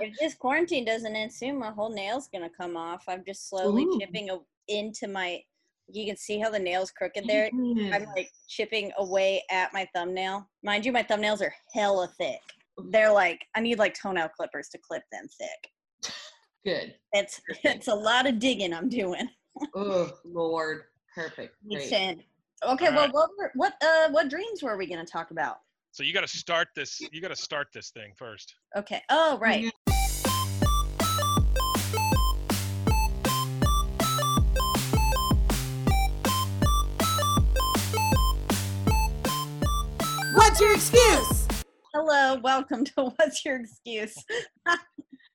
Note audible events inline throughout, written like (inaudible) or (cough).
if this quarantine doesn't end soon, my whole nail's gonna come off. I'm just slowly Ooh. chipping a- into my. You can see how the nail's crooked there. Yeah. I'm like chipping away at my thumbnail. Mind you, my thumbnails are hella thick. They're like I need like toenail clippers to clip them thick. (laughs) Good. It's it's a lot of digging I'm doing. (laughs) Oh Lord. Perfect. Needs Great. Okay, All well, right. what were, what uh what dreams were we gonna talk about? So you got to start this. You got to start this thing first. Okay. Oh, right. What's your excuse? Hello, welcome to (laughs) What's Your Excuse? The (laughs)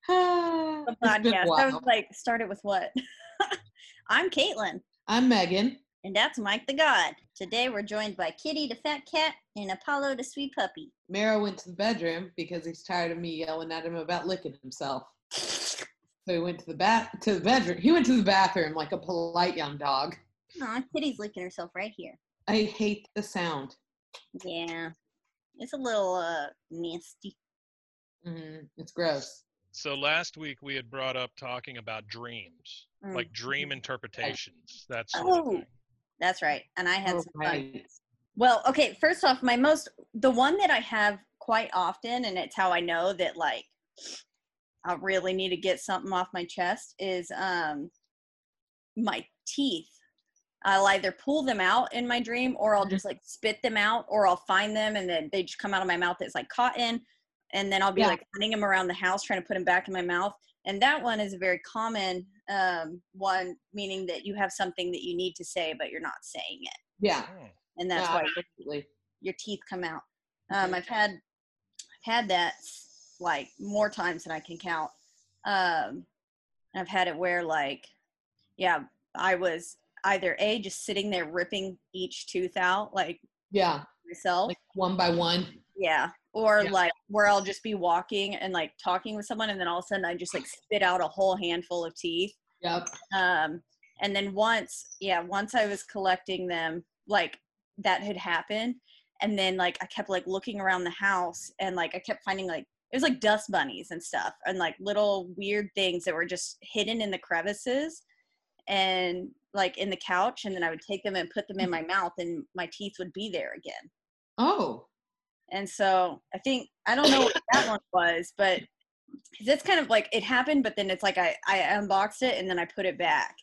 (sighs) it's been a podcast. I was like, started with what? (laughs) I'm Caitlin, I'm Megan. and that's Mike the God. Today we're joined by Kitty the fat cat and Apollo the sweet puppy. Mara went to the bedroom because he's tired of me yelling at him about licking himself. So he went to the bath to the bedroom. He went to the bathroom like a polite young dog. Aw, Kitty's licking herself right here. I hate the sound. Yeah, it's a little uh nasty. Mm, it's gross. So last week we had brought up talking about dreams, Mm. like dream interpretations. That sort Oh. That's right, and I had Oh, some fun. right. Well, okay, first off, my most the one that I have quite often, and it's how I know that like I really need to get something off my chest is um my teeth. I'll either pull them out in my dream or I'll just like spit them out or I'll find them and then they just come out of my mouth as like cotton and then I'll be Yeah. like hunting them around the house trying to put them back in my mouth. And that one is a very common um, one, meaning that you have something that you need to say but you're not saying it, Yeah. Hmm. and that's yeah, why absolutely. your teeth come out. Um. I've had I've had that like more times than I can count. Um, I've had it where like, yeah, I was either a just sitting there ripping each tooth out like Yeah. myself, Like one by one. yeah, or Yeah. like where I'll just be walking and like talking with someone, and then all of a sudden I just like spit out a whole handful of teeth Yep. um and then once yeah once i was collecting them like that had happened and then like i kept like looking around the house and like i kept finding like it was like dust bunnies and stuff and like little weird things that were just hidden in the crevices and like in the couch and then i would take them and put them in my mouth and my teeth would be there again Oh. and so I think I don't know what (coughs) that one was, but it's kind of like it happened, but then it's like I I unboxed it and then I put it back,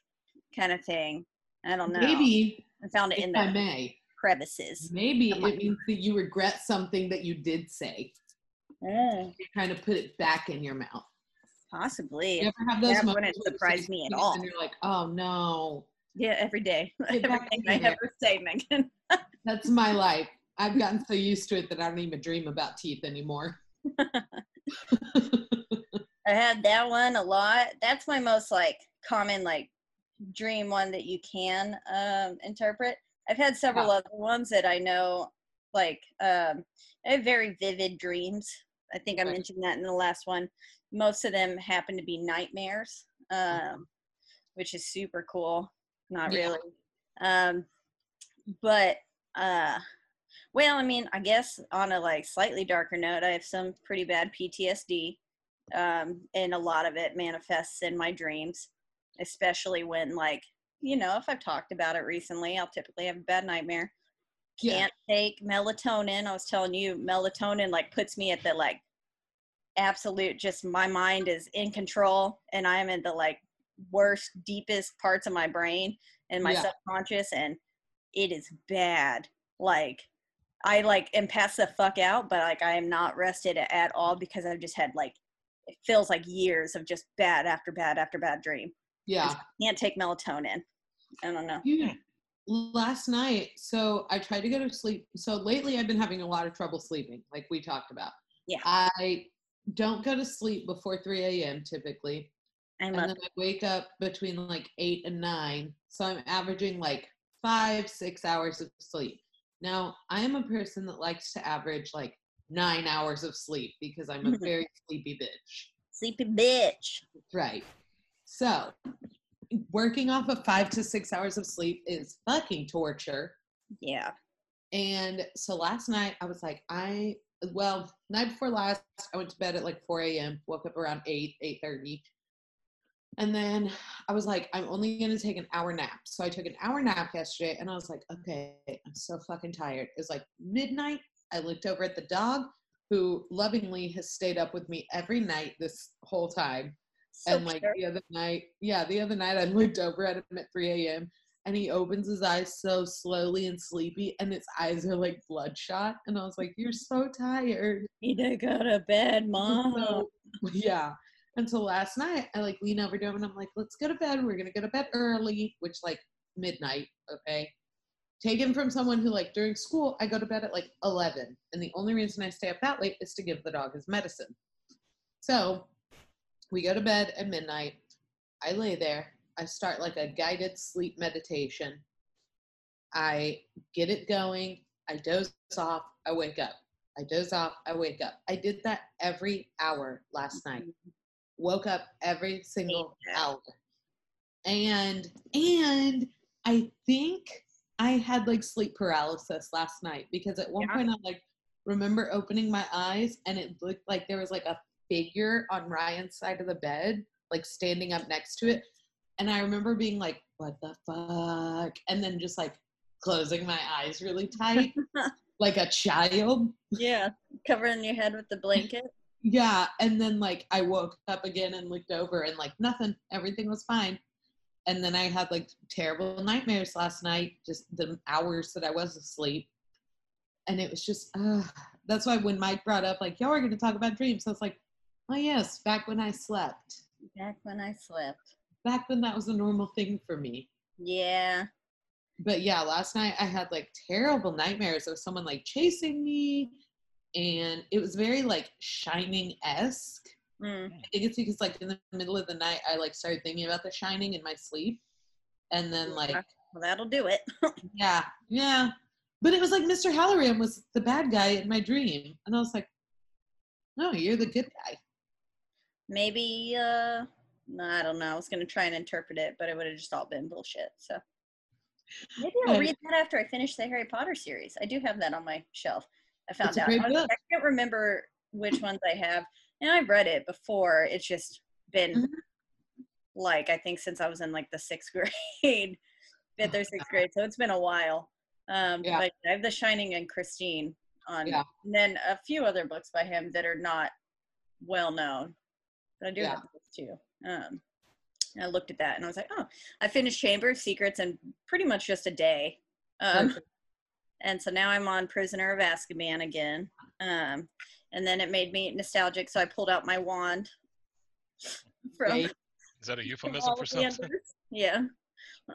kind of thing. I don't know. Maybe, I found it in if I the may, crevices. maybe Of it means that you regret something that you did say. Mm, You're trying to put it back in your mouth. Possibly. You ever have those That wouldn't surprise me at all. And you're like, oh no, Yeah, every day. (laughs) Everything I ever say, Megan. (laughs) that's my life. I've gotten so used to it that I don't even dream about teeth anymore. (laughs) I had that one a lot. That's my most like common like dream one that you can um, interpret. I've had several other ones that I know like um, I have very vivid dreams. I think I mentioned that in the last one. Most of them happen to be nightmares, um, which is super cool. Not Yeah. really, um, but uh, well, I mean, I guess on a like slightly darker note, I have some pretty bad PTSD, um, and a lot of it manifests in my dreams, especially when like you know if I've talked about it recently, I'll typically have a bad nightmare. Can't take melatonin. I was telling you, melatonin like puts me at the like absolute just my mind is in control and I'm in the like worst, deepest parts of my brain and my Yeah. subconscious and it is bad. Like I like am passed the fuck out, but like I am not rested at all because I've just had like it feels like years of just bad after bad after bad dream. Yeah. Can't take melatonin. I don't know. Dude, last night, so I tried to go to sleep. So lately, I've been having a lot of trouble sleeping, like we talked about. Yeah. I don't go to sleep before 3 a.m. typically. I'm And then I wake up between like 8 and 9. So I'm averaging like five, six hours of sleep. Now, I am a person that likes to average like nine hours of sleep because I'm a (laughs) very sleepy bitch. sleepy bitch. Right. So, working off of five to six hours of sleep is fucking torture. Yeah. And so last night I was like, I well, night before last, I went to bed at like 4 a.m. Woke up around 8, 8:30. And then I was like, I'm only gonna take an hour nap. So I took an hour nap yesterday and I was like, okay, I'm so fucking tired. It was like midnight. I looked over at the dog who lovingly has stayed up with me every night this whole time. So and like sure. the other night, yeah, the other night I looked over at him at 3 a.m. and he opens his eyes so slowly and sleepy, and his eyes are like bloodshot. And I was like, You're so tired. (laughs) need to go to bed, mom. So, yeah. Until last night, I like lean over to him and I'm like, Let's go to bed. We're gonna go to bed early, which like midnight, okay. Taken from someone who like during school, I go to bed at like 11, and the only reason I stay up that late is to give the dog his medicine. So we go to bed at midnight. I lay there. I start like a guided sleep meditation. I get it going. I doze off. I wake up. I doze off. I wake up. I did that every hour last night. Mm-hmm. Woke up every single hour. And and I think I had like sleep paralysis last night because at one Yeah. point I like remember opening my eyes and it looked like there was like a figure on Ryan's side of the bed, like standing up next to it. And I remember being like, what the fuck? And then just like closing my eyes really tight, (laughs) like a child. yeah, covering your head with the blanket. Yeah. And then like I woke up again and looked over and like nothing, everything was fine. And then I had like terrible nightmares last night, just the hours that I was asleep. And it was just, uh, that's why when Mike brought up, like, y'all are going to talk about dreams, I was like, oh, yes, back when I slept, Back when I slept. Back when that was a normal thing for me. Yeah. But yeah, last night I had like terrible nightmares of someone like chasing me. And it was very like shining esque. Mm. I think it's because like in the middle of the night I like started thinking about the shining in my sleep. And then like Well, that'll do it. (laughs) yeah, yeah. But it was like Mr. Hallorann was the bad guy in my dream. And I was like, No, you're the good guy. Maybe, uh, I don't know. I was going to try and interpret it, but it would have just all been bullshit. So maybe I'll read that after I finish the Harry Potter series. I do have that on my shelf. I found It's out. I, was- I can't remember which ones I have. And I've read it before. It's just been Mhm. like, I think since I was in like the sixth (laughs) grade, fifth or sixth grade. So it's been a while. Um, Yeah. But I have The Shining and Christine on, Yeah. and then a few other books by him that are not well known. But I do Yeah. have those too. Um, and I looked at that and I was like, oh, I finished Chamber of Secrets in pretty much just a day. Um, and so now I'm on Prisoner of Azkaban again. Um, and then it made me nostalgic, so I pulled out my wand from, Wait, Is that a (laughs) euphemism for something? others. Yeah.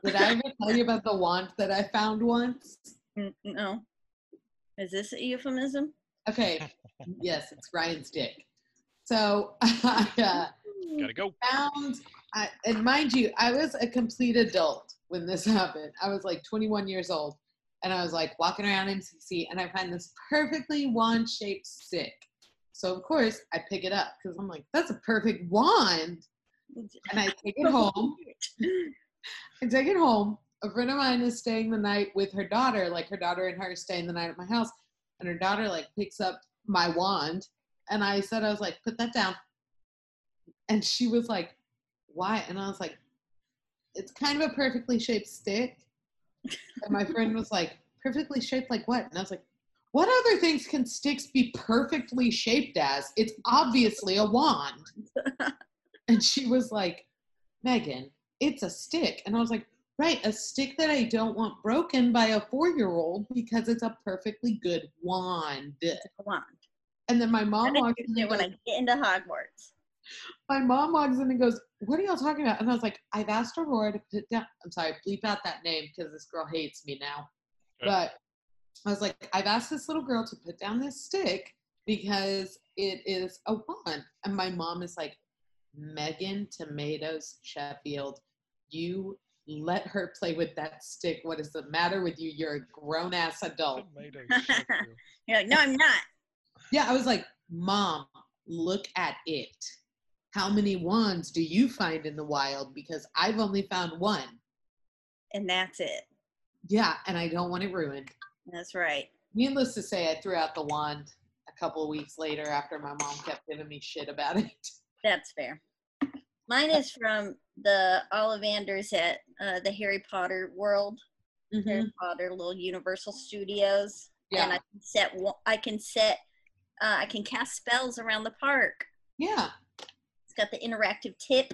did I ever tell you about the wand that I found once? Mm, No. Is this a euphemism? Okay. (laughs) yes, it's Ryan's dick. So (laughs) I uh, Gotta go. found, I, and mind you, I was a complete adult when this (laughs) happened. I was like 21 years old, and I was like walking around MCC, and I find this perfectly wand shaped stick. So of course I pick it up because I'm like, that's a perfect wand, and I take it home. (laughs) I take it home. A friend of mine is staying the night with her daughter. Like her daughter and her are staying the night at my house, and her daughter like picks up my wand, and I said I was like, put that down, and she was like, why? And I was like, it's kind of a perfectly shaped stick. And my friend was like, perfectly shaped like what? And I was like, what other things can sticks be perfectly shaped as? It's obviously a wand. (laughs) And she was like, Megan, it's a stick. And I was like, right, a stick that I don't want broken by a four year old because it's a perfectly good wand. It's a Wand. And then my mom walks in when I get into Hogwarts. My mom walks in and goes, What are y'all talking about? And I was like, I've asked Aurora to put down, I'm sorry, bleep out that name because this girl hates me now. Okay. But I was like, I've asked this little girl to put down this stick because it is a wand. And my mom is like, Megan Tomatoes Sheffield, you let her play with that stick. What is the matter with you? You're a grown ass adult. Tomatoes, shit, you. (laughs) You're like, no, I'm not. Yeah, I was like, Mom, look at it. How many wands do you find in the wild? Because I've only found one. And that's it. Yeah, and I don't want it ruined. That's right. Needless to say, I threw out the wand a couple of weeks later after my mom kept giving me shit about it. (laughs) That's fair. Mine is from the Ollivanders at uh, the Harry Potter world, Harry Potter little Universal Studios, and I can set I can set uh, I can cast spells around the park. Yeah. Got the interactive tip,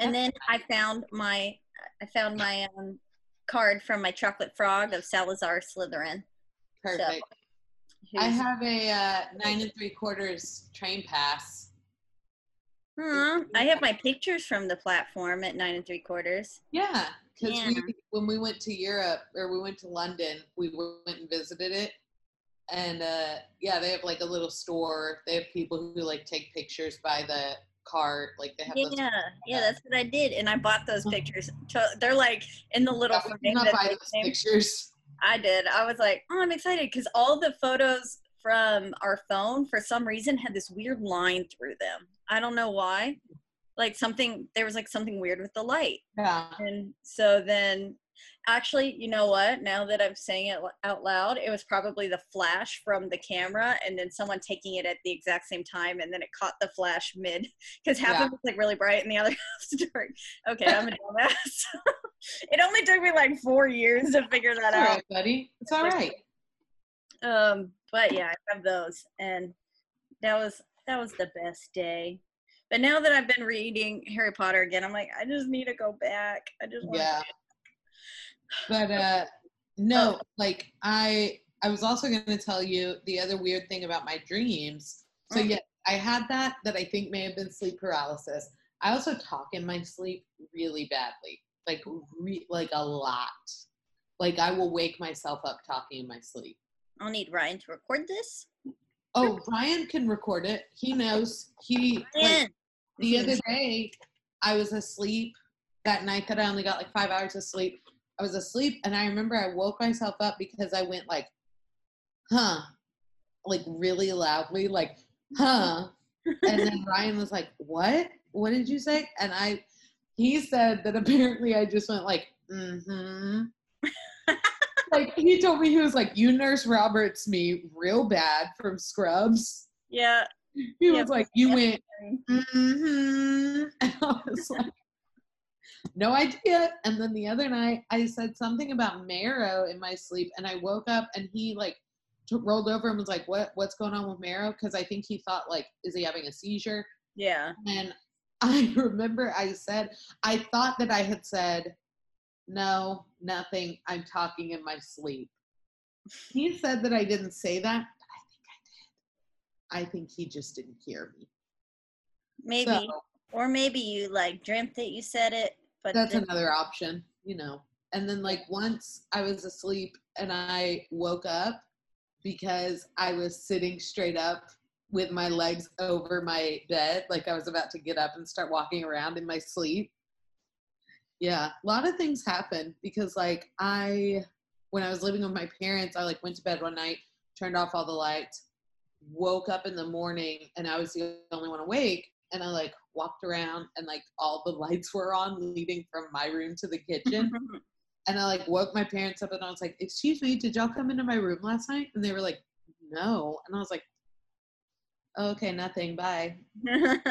and then I found my I found my um, card from my chocolate frog of Salazar Slytherin. Perfect. I have a uh, nine and three quarters train pass. Hmm, I have my pictures from the platform at nine and three quarters. Yeah, because Yeah. we when we went to Europe or we went to London, we went and visited it, and uh, yeah, they have like a little store. They have people who like take pictures by the cart. Like they have. Yeah, yeah, that's what I did, and I bought those (laughs) pictures. They're like in the little Yeah, not buy those came- pictures. I did. I was like, oh, I'm excited because all the photos from our phone, for some reason, had this weird line through them. I don't know why. Like something, there was like something weird with the light. Yeah. And so then, actually, you know what? Now that I'm saying it out loud, it was probably the flash from the camera and then someone taking it at the exact same time and then it caught the flash mid (laughs) because half Yeah. of it was like really bright and the other (laughs) half was dark. Okay, I'm a (laughs) dumbass. it only took me like four years to figure that all out. right, buddy. It's all right. Um, but yeah, I have those, and that was that was the best day. But now that I've been reading Harry Potter again, I'm like, I just need to go back. I just want Yeah. But uh no, like I I was also going to tell you the other weird thing about my dreams. So Mm. yeah, I had that that I think may have been sleep paralysis. I also talk in my sleep really badly. Like re- like a lot. Like I will wake myself up talking in my sleep. I'll need Ryan to record this. Oh, Ryan can record it. He knows. He like, the other day i was asleep that night that i only got like five hours of sleep i was asleep and i remember i woke myself up because i went like huh like really loudly like huh and then (laughs) ryan was like what what did you say and i he said that apparently i just went like mm-hmm (laughs) like he told me he was like you nurse roberts me real bad from scrubs yeah. he Yeah, was like you yeah. went mm-hmm. (laughs) And I was like, no idea. And then the other night, I said something about marrow in my sleep, and I woke up, and he like t- rolled over and was like, "What? What's going on with marrow?" Because I think he thought like, "Is he having a seizure?" Yeah. And (laughs) I remember I said, I thought that I had said, "No, nothing. I'm talking in my sleep." He said that I didn't say that, but I think I did. I think he just didn't hear me. Maybe. So, or maybe you like dreamt that you said it, but that's then- another option, you know. And then like once I was asleep and I woke up because I was sitting straight up with my legs over my bed, like I was about to get up and start walking around in my sleep. Yeah, a lot of things happen because like I when I was living with my parents, I like went to bed one night, turned off all the lights, woke up in the morning and I was the only one awake and I like walked around and like all the (laughs) lights were on leading from my room to the kitchen mm-hmm. and I like woke my parents up and I was like, "Excuse me, did y'all come into my room last night?" And they were like, "No." And I was like, "Okay, nothing. Bye." (laughs)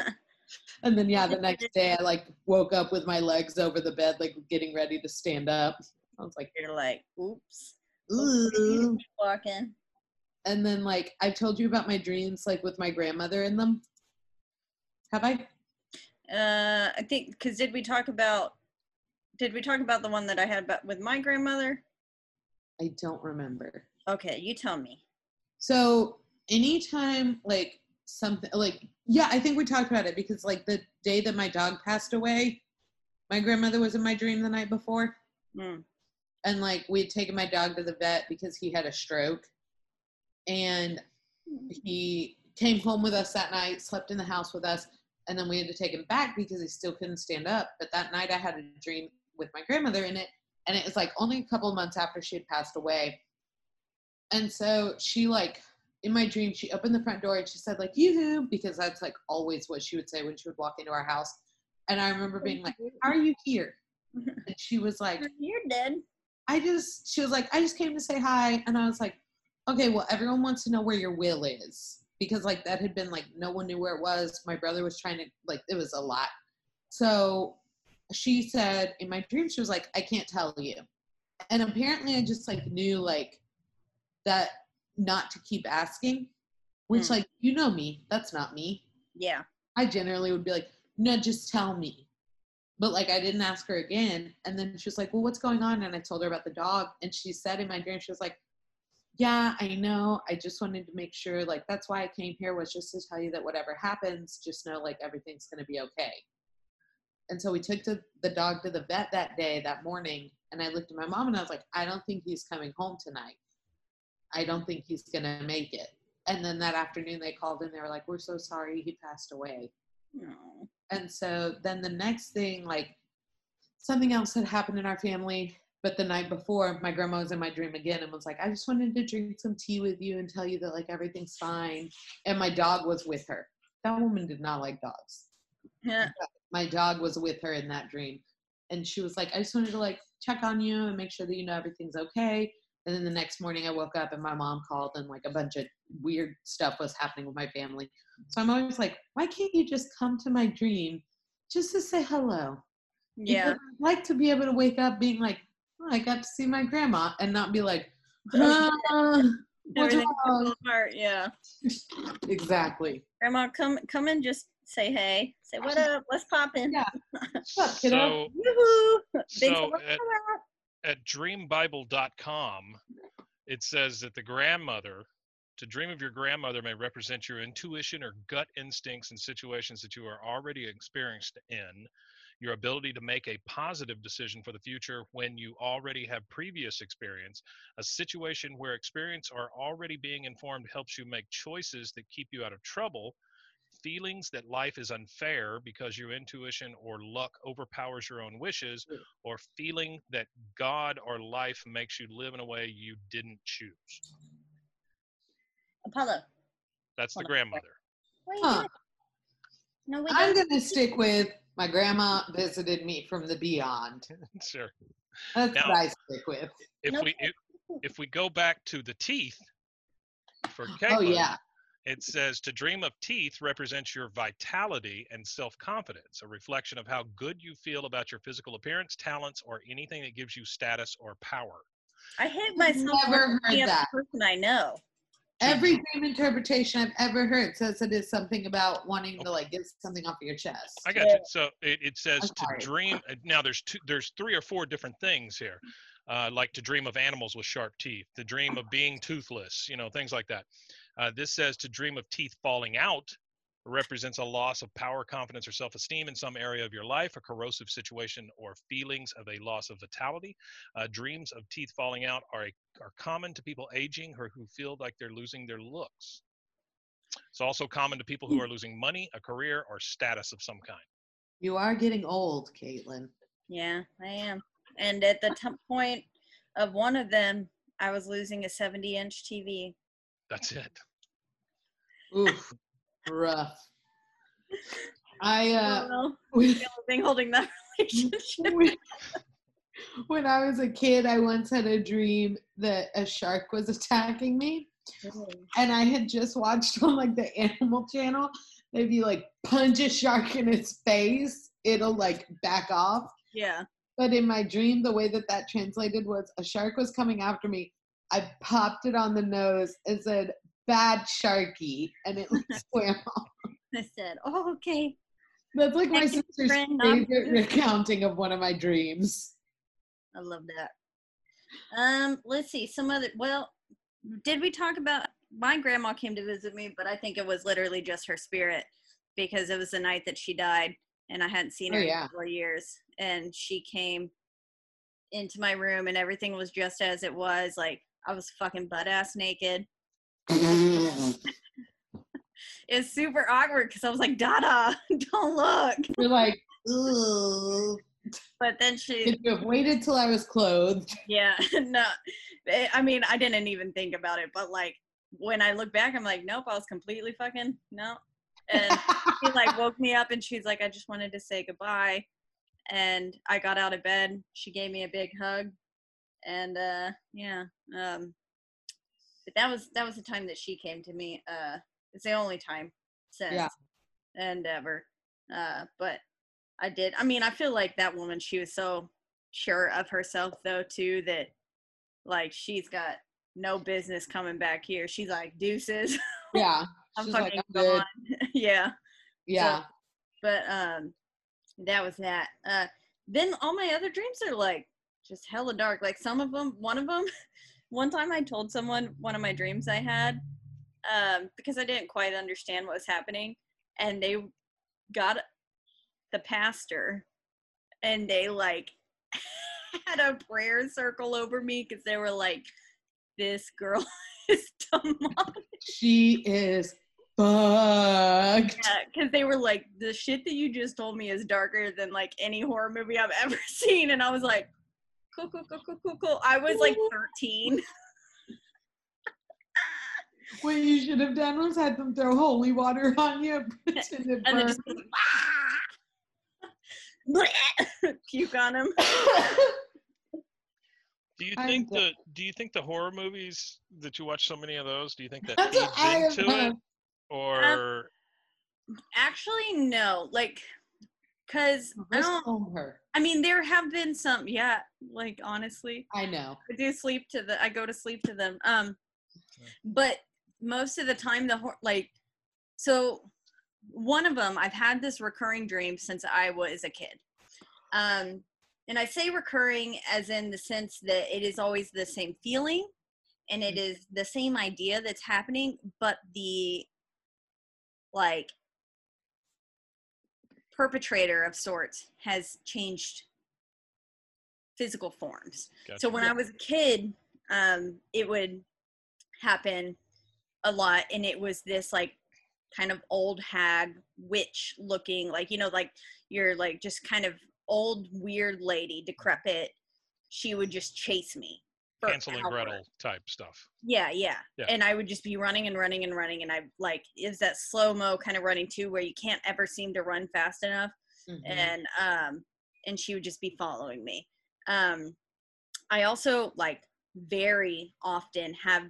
And then yeah, the next day I like woke up with my legs over the bed like getting ready to stand up. I was like, You're like, oops. "Ooh." Walking. And then like I told you about my dreams like with my grandmother in them. Have I? Uh, I think because did we talk about? Did we talk about the one that I had about with my grandmother? I don't remember. Okay, you tell me. So anytime like something like yeah, I think we talked about it because like the day that my dog passed away, my grandmother was in my dream the night before. Mm. And like we had taken my dog to the vet because he had a stroke. And he came home with us that night, slept in the house with us, and then we had to take him back because he still couldn't stand up. But that night I had a dream with my grandmother in it, and it was like only a couple of months after she had passed away. And so she like in my dream, she opened the front door and she said like yoo-hoo because that's like always what she would say when she would walk into our house. And I remember being like, "How are you here?" (laughs) And she was like, You're dead. I just, she was like, I just came to say hi. And I was like, okay, well, everyone wants to know where your will is. Because like that had been like no one knew where it was. My brother was trying to like it was a lot. So she said in my dream she was like I can't tell you. And apparently I just like knew like that not to keep asking, which Hmm. like you know me, that's not me. Yeah. I generally would be like, no, just tell me. But like I didn't ask her again. And then she was like, Well, what's going on? And I told her about the dog. And she said in my dream, she was like, Yeah, I know. I just wanted to make sure, like, that's why I came here was just to tell you that whatever happens, just know like everything's gonna be okay. And so we took to the dog to the vet that day, that morning, and I looked at my mom and I was like, I don't think he's coming home tonight. I don't think he's gonna make it. And then that afternoon they called and they were like, We're so sorry he passed away. No. And so then the next thing, like something else had happened in our family, but the night before, my grandma was in my dream again and was like, I just wanted to drink some tea with you and tell you that like everything's fine. And my dog was with her. That woman did not like dogs. Yeah. My dog was with her in that dream. And she was like, I just wanted to like check on you and make sure that you know everything's okay. And then the next morning I woke up and my mom called and like a bunch of weird stuff was happening with my family. So I'm always like, why can't you just come to my dream just to say hello? Yeah. I'd like to be able to wake up being like, oh, I got to see my grandma and not be like, "Ah, what's wrong?" apart. Yeah. (laughs) Exactly. Grandma, come come and just say hey. Say what up. What's poppin'? Yeah. (laughs) What's up, kiddo? So, Woohoo! Big so at, for that. at dreambible.com, it says that the grandmother, to dream of your grandmother may represent your intuition or gut instincts in situations that you are already experienced in, your ability to make a positive decision for the future when you already have previous experience, a situation where experience or already being informed helps you make choices that keep you out of trouble. Feelings that life is unfair because your intuition or luck overpowers your own wishes, or feeling that God or life makes you live in a way you didn't choose. Apollo. That's the grandmother. What are you Huh. No, we I'm gonna stick with my grandma visited me from the beyond. (laughs) sure. That's Now- what I stick with. If Nope. we if, if we go back to the teeth for (gasps) Oh yeah. it says to dream of teeth represents your vitality and self-confidence, a reflection of how good you feel about your physical appearance, talents, or anything that gives you status or power. I hate myself Never heard that. person I know. Every dream interpretation I've ever heard says it is something about wanting to like get something off of your chest. I got Yeah. you. So it, it says to dream. uh, Now there's two, there's three or four different things here, uh, like to dream of animals with sharp teeth, to dream of being toothless, you know, things like that. Uh, this says to dream of teeth falling out represents a loss of power, confidence, or self-esteem in some area of your life, a corrosive situation, or feelings of a loss of vitality. Uh, dreams of teeth falling out are a, are common to people aging or who feel like they're losing their looks. It's also common to people who are losing money, a career, or status of some kind. You are getting old, Caitlin. Yeah, I am. And at the t- point of one of them, I was losing a 70 inch TV. That's it. Oof, rough. I uh, well, when, the only thing holding that (laughs) relationship. when, (laughs) when I was a kid, I once had a dream that a shark was attacking me, and I had just watched (laughs) on like the Animal Channel. If you like punch a shark in its face, it'll like back off. yeah. But in my dream, the way that that translated was a shark was coming after me. I popped it on the nose and said, "Bad sharky," and it like, (laughs) swam off. I said, oh, okay. That's like my Thank sister's friend, I'm favorite recounting of one of my dreams. I love that. Um, let's see. Some other, well, did we talk about my grandma came to visit me, but I think it was literally just her spirit because it was the night that she died and I hadn't seen Oh, her yeah. in four years. And she came into my room and everything was just as it was. Like I was fucking butt ass naked. (laughs) It's super awkward because I was like, Dada, (laughs) don't look. You're like, Ugh. But then she, you have waited till I was clothed? yeah, (laughs) no. Eh, I mean, I didn't even think about it, but like when I look back, I'm like, nope, I was completely fucking no. And she like woke me up and she's like, I just wanted to say goodbye. And I got out of bed. She gave me a big hug. And uh yeah. Um but that was that was the time that she came to me. Uh It's the only time since Yeah. and ever. Uh, but I did. I mean, I feel like that woman. She was so sure of herself, though, too, that like she's got no business coming back here. She's like deuces. (laughs) Yeah. I'm She's like, fucking "I'm gone. (laughs) yeah. Yeah. But um, that was that. Uh, then all my other dreams are like just hella dark. Like some of them, one of them, one time I told someone one of my dreams I had, um, because I didn't quite understand what was happening, and they got the pastor, and they like (laughs) had a prayer circle over me because they were like, "This girl (laughs) is demonic." She is bugged. Yeah, because they were like, the shit that you just told me is darker than like any horror movie I've (laughs) ever seen. And I was like, cool, cool, cool, cool, cool, cool. I was like 13. (laughs) What you should have done was had them throw holy water (laughs) on you. pretend it And then burned. just (laughs) puke on him. Do you I'm think the Do you think the horror movies that you watch so many of those? Do you think that That's what I feeds into it, heard. or um, Actually, no. Like, because I don't, phone her. I mean, there have been some, yeah, like honestly. I know. I do sleep to the I go to sleep to them. Um but most of the time the hor- like so one of them I've had this recurring dream since I was a kid. Um and I say recurring as in the sense that it is always the same feeling and it is the same idea that's happening but the like perpetrator of sorts has changed physical forms. So Gotcha. when I was a kid, um, it would happen a lot, and it was this like kind of old hag witch looking, like you know, like you're like just kind of old weird lady, decrepit. She would just chase me. For Hansel and hours. Gretel type stuff? Yeah, yeah, Yeah. And I would just be running and running and running, and I like is that slow mo kind of running too, where you can't ever seem to run fast enough Mhm. and um and she would just be following me um i also like very often have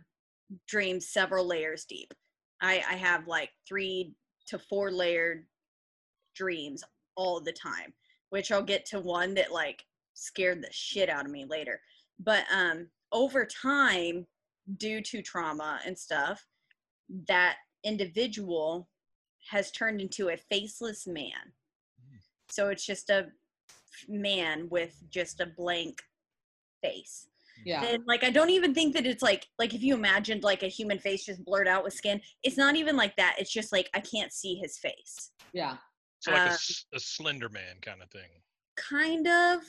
dreams several layers deep i i have like three to four layered dreams all the time which i'll get to one that like scared the shit out of me later but um over time due to trauma and stuff that individual has turned into a faceless man so it's just a man with just a blank face. Yeah. And like I don't even think that it's like like if you imagined like a human face just blurred out with skin, it's not even like that. It's just like I can't see his face. Yeah. So like a Uh, s a, Slender Man kind of thing. Kind of.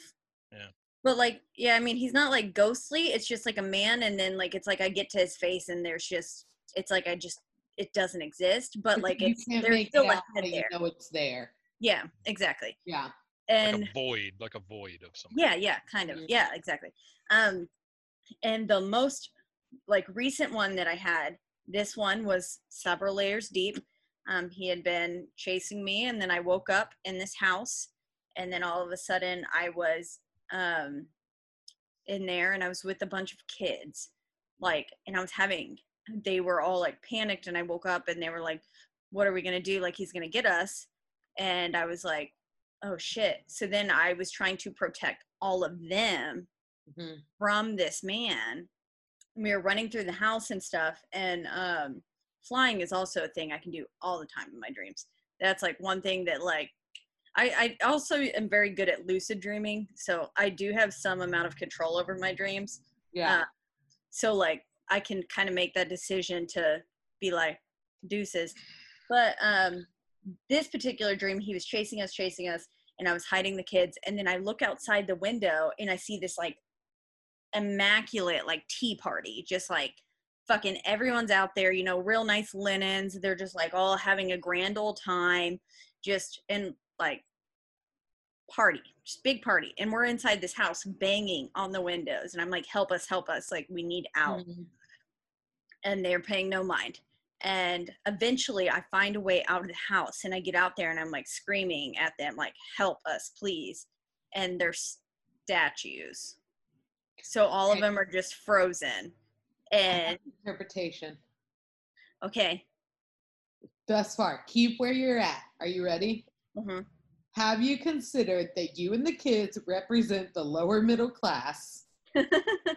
Yeah. But like yeah, I mean he's not like ghostly. It's just like a man and then like it's like I get to his face and there's just it's like I just it doesn't exist, but like you it's can't there's make still it a out, head but you there. know it's there. Yeah, exactly. Yeah. And Like a void, like a void of some. yeah yeah kind of yeah exactly um and the most like recent one that i had this one was several layers deep um he had been chasing me and then i woke up in this house and then all of a sudden i was um in there and i was with a bunch of kids like and i was having they were all like panicked and i woke up and they were like what are we going to do? Like he's going to get us. And i was like oh shit. So then i was trying to protect all of them Mhm. from this man. We were running through the house and stuff and um flying is also a thing i can do all the time in my dreams. That's like one thing that like i i also am very good at lucid dreaming so i do have some amount of control over my dreams Yeah. uh, so like i can kind of make that decision to be like deuces but um this particular dream he was chasing us chasing us and i was hiding the kids and then i look outside the window and i see this like immaculate like tea party just like fucking everyone's out there you know real nice linens they're just like all having a grand old time just and like party just big party and we're inside this house banging on the windows and i'm like help us help us like we need out Mhm. and they're paying no mind. And eventually I find a way out of the house and I get out there and I'm like screaming at them, like, help us, please. And they're statues. So all of them are just frozen. And (laughs) Interpretation. okay, thus far. Keep where you're at. Are you ready? Mhm. Have you considered that you and the kids represent the lower middle class? (laughs)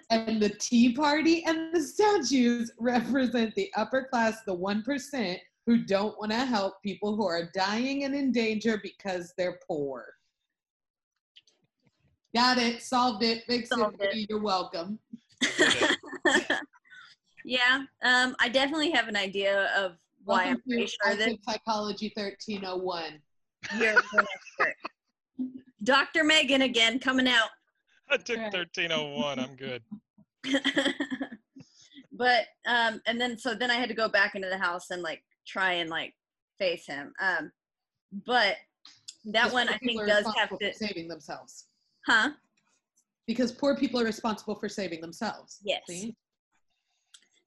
and the Tea Party and the statues represent the upper class, the 1% who don't want to help people who are dying and in danger because they're poor. Got it. Solved it. Fixed Solved it. you. You're welcome. (laughs) Yeah, um, I definitely have an idea of why I'm Welcome pretty to sure that Psychology 1301. You're an expert. Dr. Megan again coming out. I took 1301. I'm good. (laughs) but um and then so then I had to go back into the house and like try and like face him. Um but that Because one I think does have to for saving themselves. huh? Because poor people are responsible for saving themselves. Yes. See?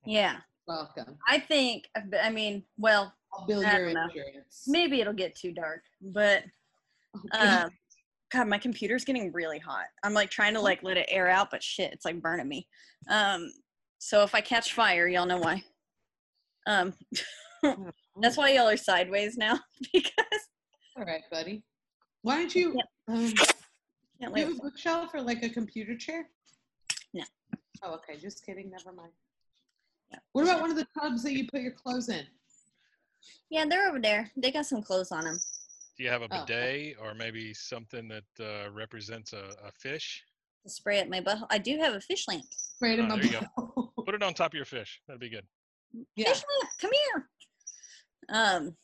Yeah. Welcome. I think I mean, well, I'll I your insurance. maybe it'll get too dark, but um God, my computer's getting really hot. I'm like trying to like let it air out, but shit, it's like burning me. Um, so if I catch fire, y'all know why. Um, (laughs) that's why y'all are sideways now (laughs) because All right, buddy. Why don't you um, can't do a bookshelf or like a computer chair? No. Oh, okay. Just kidding. Never mind. Yeah. What about one of the tubs that you put your clothes in? Yeah, they're over there. They got some clothes on them. Do you have a Oh, bidet or maybe something that uh, represents a, a fish? To spray at my butt. I do have a fish lamp. Right in Oh, my there you bowl. Put it on top of your fish. That'd be good. yeah. Fish lamp, come here. Um,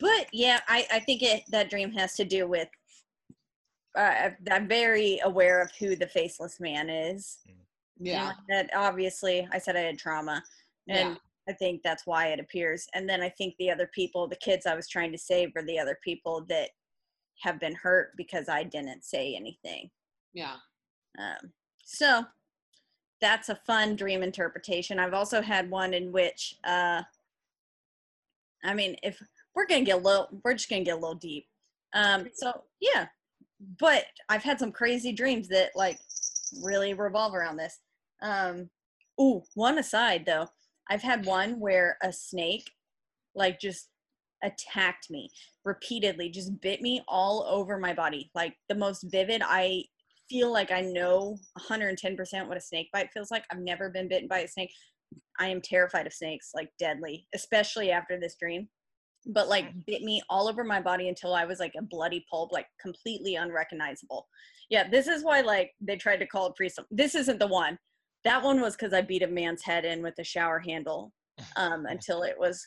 but yeah, I I think it that dream has to do with. Uh, I'm very aware of who the faceless man is. Yeah. And that obviously I said I had trauma. And Yeah. I think that's why it appears. And then I think the other people, the kids I was trying to save are the other people that have been hurt because I didn't say anything. Yeah. Um, so that's a fun dream interpretation. I've also had one in which, uh, I mean, if we're gonna get a little, we're just gonna get a little deep. Um, so yeah, but I've had some crazy dreams that like really revolve around this. Um, ooh, one aside though, I've had one where a snake like just attacked me repeatedly, just bit me all over my body. Like the most vivid. I feel like I know 110% what a snake bite feels like. I've never been bitten by a snake. I am terrified of snakes, like deadly, especially after this dream. But like bit me all over my body until I was like a bloody pulp, like completely unrecognizable. Yeah, this is why like they tried to call it priest. This isn't the one. That one was because I beat a man's head in with a shower handle um, (laughs) until it was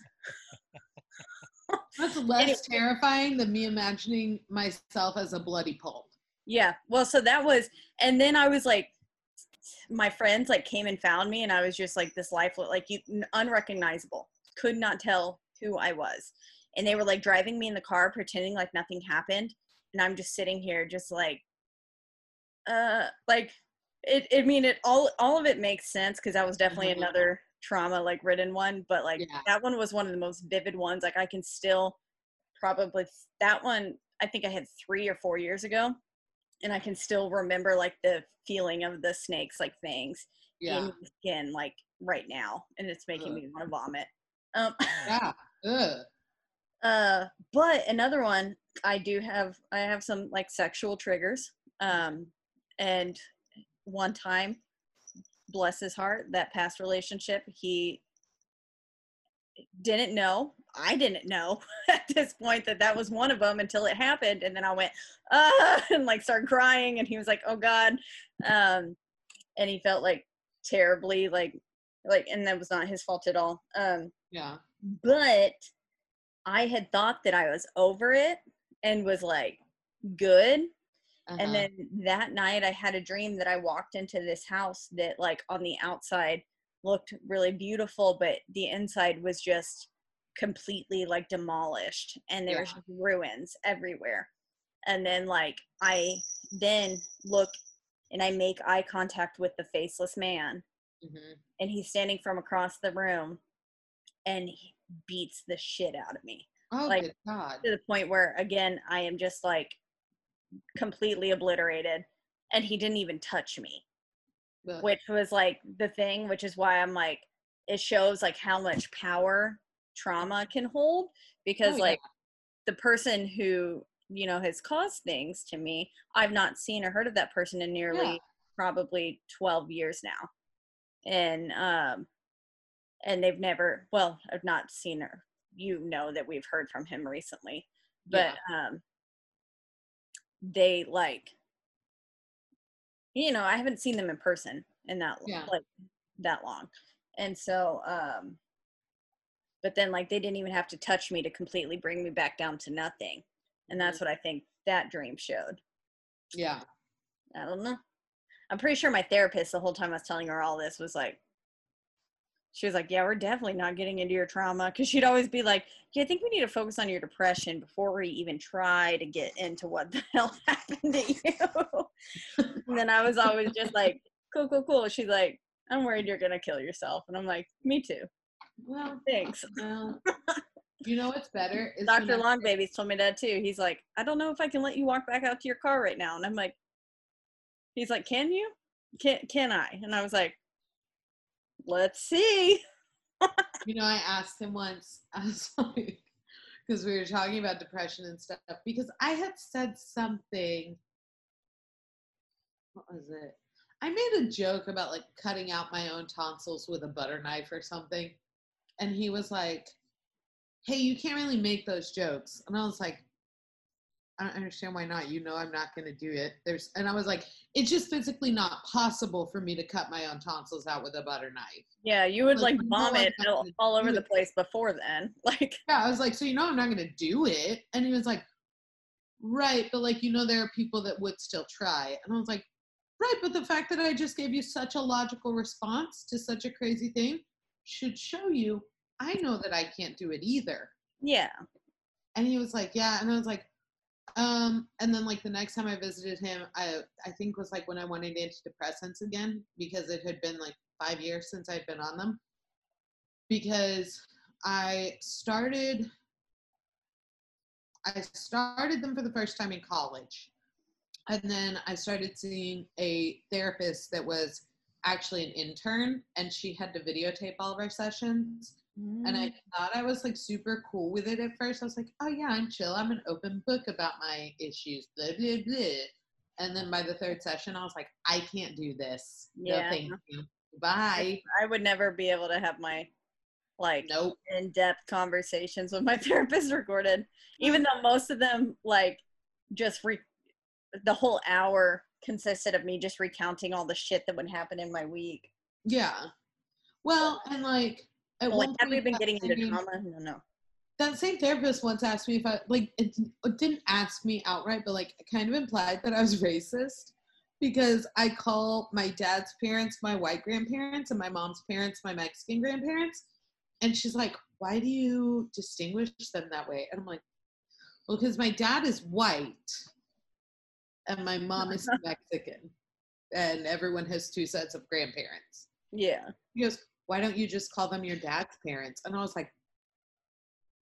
That's (laughs) less terrifying than me imagining myself as a bloody pulp. Yeah. Well, so that was, and then I was like, my friends like came and found me, and I was just like this life, like you unrecognizable, could not tell who I was, and they were like driving me in the car, pretending like nothing happened, and I'm just sitting here, just like, uh, like it. I mean, it all all of it makes sense because that was definitely Mhm. another trauma like ridden one, but like Yeah. that one was one of the most vivid ones. Like I can still probably that one. I think I had three or four years ago and I can still remember like the feeling of the snakes like fangs Yeah. in my skin like right now, and it's making Ugh. me want to vomit. Um, (laughs) Yeah. Ugh. uh, but another one, I do have I have some like sexual triggers. Um, and one time, bless his heart, that past relationship, he didn't know. I didn't know (laughs) at this point that that was one of them until it happened, and then I went ah (laughs) and like started crying, and he was like, "Oh God," um, and he felt like terribly like like, and that was not his fault at all. Um, Yeah. but I had thought that I was over it and was like good. Uh-huh. And then that night I had a dream that I walked into this house that like on the outside looked really beautiful, but the inside was just completely like demolished and there was Yeah. just ruins everywhere. And then like I then look and I make eye contact with the faceless man Mhm. and he's standing from across the room and he beats the shit out of me Oh, like, God. to the point where again I am just like completely obliterated and he didn't even touch me Ugh. which was like the thing which is why I'm like it shows like how much power trauma can hold because Oh, yeah. like the person who you know has caused things to me i've not seen or heard of that person in nearly Yeah. probably 12 years now and um and they've never well i've not seen her you know that we've heard from him recently but um they like you know i haven't seen them in person in that Yeah. like that long. And so um but then like they didn't even have to touch me to completely bring me back down to nothing. And that's what i think that dream showed. Yeah. i don't know. I'm pretty sure my therapist the whole time i was telling her all this was like she was like yeah we're definitely not getting into your trauma because she'd always be like yeah i think we need to focus on your depression before we even try to get into what the (laughs) hell happened to you (laughs) and then i was always just like cool cool cool she's like i'm worried you're gonna kill yourself and i'm like me too Well, thanks well, you know what's better is Dr. I- Babies told me that too. He's like, I don't know if I can let you walk back out to your car right now. And I'm like, he's like, can you? Can can I? And I was like, let's see. (laughs) You know, I asked him once, (laughs) because we were talking about depression and stuff, because I had said something. What was it? I made a joke about like cutting out my own tonsils with a butter knife or something. And he was like, hey, you can't really make those jokes. And I was like, I don't understand why not. You know, I'm not going to do it. There's, and I was like, it's just physically not possible for me to cut my own tonsils out with a butter knife. Yeah, you would Like, like you know, like, vomit all, all over the it. place before then. (laughs) Like, Yeah, I was like, so you know I'm not gonna do it. And he was like, Right, but like you know there are people that would still try. And I was like, Right, but the fact that I just gave you such a logical response to such a crazy thing should show you I know that I can't do it either. yeah. And he was like, Yeah, and I was like, um, and then like the next time I visited him, I I think was like when I wanted antidepressants again, because it had been like five years since I'd been on them. Because I started I started them for the first time in college. And then I started seeing a therapist that was actually an intern and she had to videotape all of our sessions. And I mm. thought I was like super cool with it at first. I was like, oh yeah, I'm chill. I'm an open book about my issues, blah, blah, blah. And then by the third session, I was like, I can't do this. No, Yeah. thank you. Bye. I would never be able to have my like Nope. in-depth conversations with my (laughs) therapist recorded even though (laughs) most of them like just re- the whole hour consisted of me just recounting all the shit that would happen in my week Yeah. Well, and like, at But, like one have we been getting into trauma no no that same therapist once asked me if I like it, it didn't ask me outright, but like kind of implied that I was (laughs) racist because I call my dad's parents my white grandparents and my mom's parents my Mexican grandparents. And she's like, "Why do you distinguish them that way?" And I'm like, "Well, because my dad is white and my mom is (laughs) Mexican, and everyone has two sets of grandparents." yeah He goes, Why don't you just call them your dad's parents? And I was like,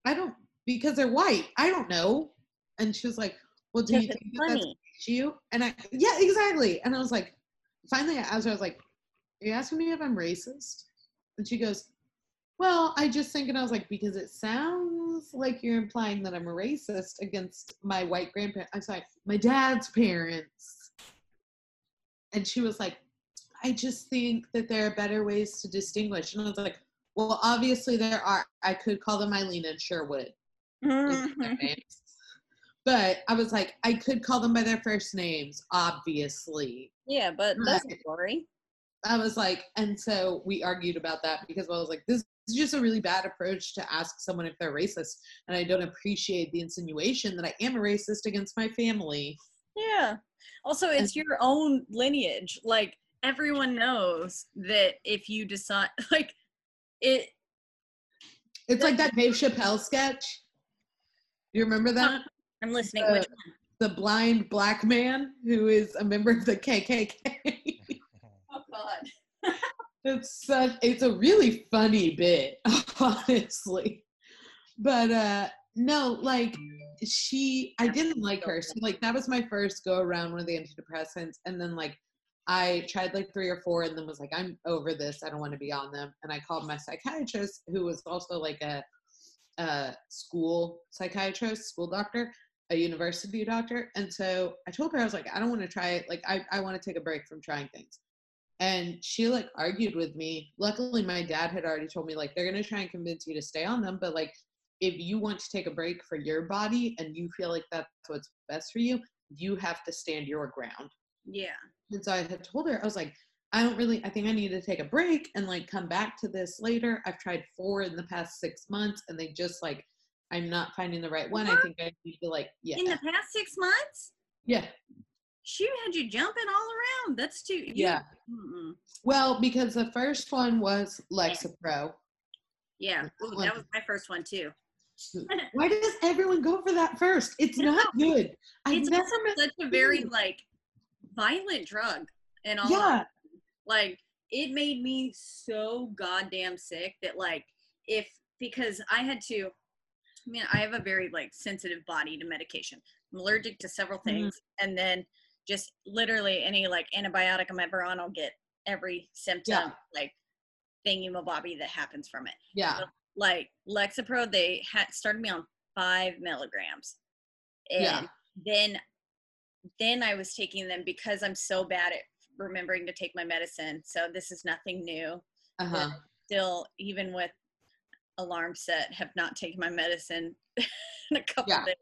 I don't, because they're white. I don't know. And she was like, Well, do you think that that's you? And I, yeah, exactly. And I was like, Finally, I asked her, I was like, Are you asking me if I'm racist? And she goes, Well, I just think, and I was like, Because it sounds like you're implying that I'm a racist against my white grandparents. I'm sorry, my dad's parents. And she was like, I just think that there are better ways to distinguish. And I was like, well, obviously there are. I could call them Eileen and Sherwood. Mm-hmm. names. But I was like, I could call them by their first names, obviously. yeah but that's a story I was like, and so we argued about that because I was like, this is just a really bad approach to ask someone if they're racist. And I don't appreciate the insinuation that I am a racist against my family. yeah also it's your own lineage like everyone knows that if you decide (laughs) like it It's like that Dave Chappelle sketch. You remember that? i'm listening Uh, which the blind black man who is a member of the KKK. oh god (laughs) it's such it's a really funny bit, (laughs) honestly. But uh no, like she I didn't like her. So like that was my first go around with the antidepressants and then like I tried like three or four and then was like, I'm over this. I don't want to be on them. And I called my psychiatrist, who was also like a a school psychiatrist, school doctor, a university doctor. And so I told her, I was like, I don't want to try it. Like, I, I want to take a break from trying things. And she like argued with me. Luckily, my dad had already told me, like, they're going to try and convince you to stay on them. But like, if you want to take a break for your body and you feel like that's what's best for you, you have to stand your ground. Yeah. And so I had told her, I was like, I don't really, I think I need to take a break and like come back to this later. I've tried four in the past six months and they just like, I'm not finding the right one. I think I need to like, yeah. In the past six months, Yeah. she had you jumping all around. That's too. you- Yeah. Mm-mm. Well, because the first one was Lexapro. Yeah. That Ooh, that was my first one too. Why does everyone go for that first? It's not good. I've it's never such a very like violent drug and all Yeah. like it made me so goddamn sick that like if because i had to i mean i have a very like sensitive body to medication i'm allergic to several Mhm. things and then just literally any like antibiotic i'm ever on i'll get every symptom like thingy-mabobby that happens from it Yeah. like Lexapro, they had started me on five milligrams, and Yeah. then then I was taking them because I'm so bad at remembering to take my medicine. So this is nothing new. Uh huh. Still, even with alarm set, have not taken my medicine (laughs) in a couple Yeah. days.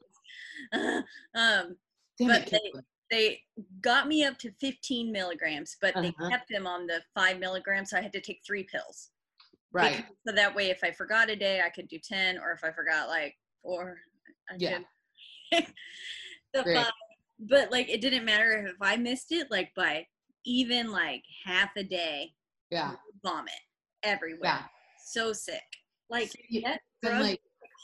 (laughs) um, Damn but it, they- they got me up to 15 milligrams, but they Uh-huh. kept them on the five milligrams, so I had to take three pills. Right. Because- So that way, if I forgot a day, I could do 10, or if I forgot like four, I Yeah. (laughs) the Great. five. But like, it didn't matter if I missed it, like by even like half a day, Yeah. vomit everywhere. Yeah. So sick. Like, drug like,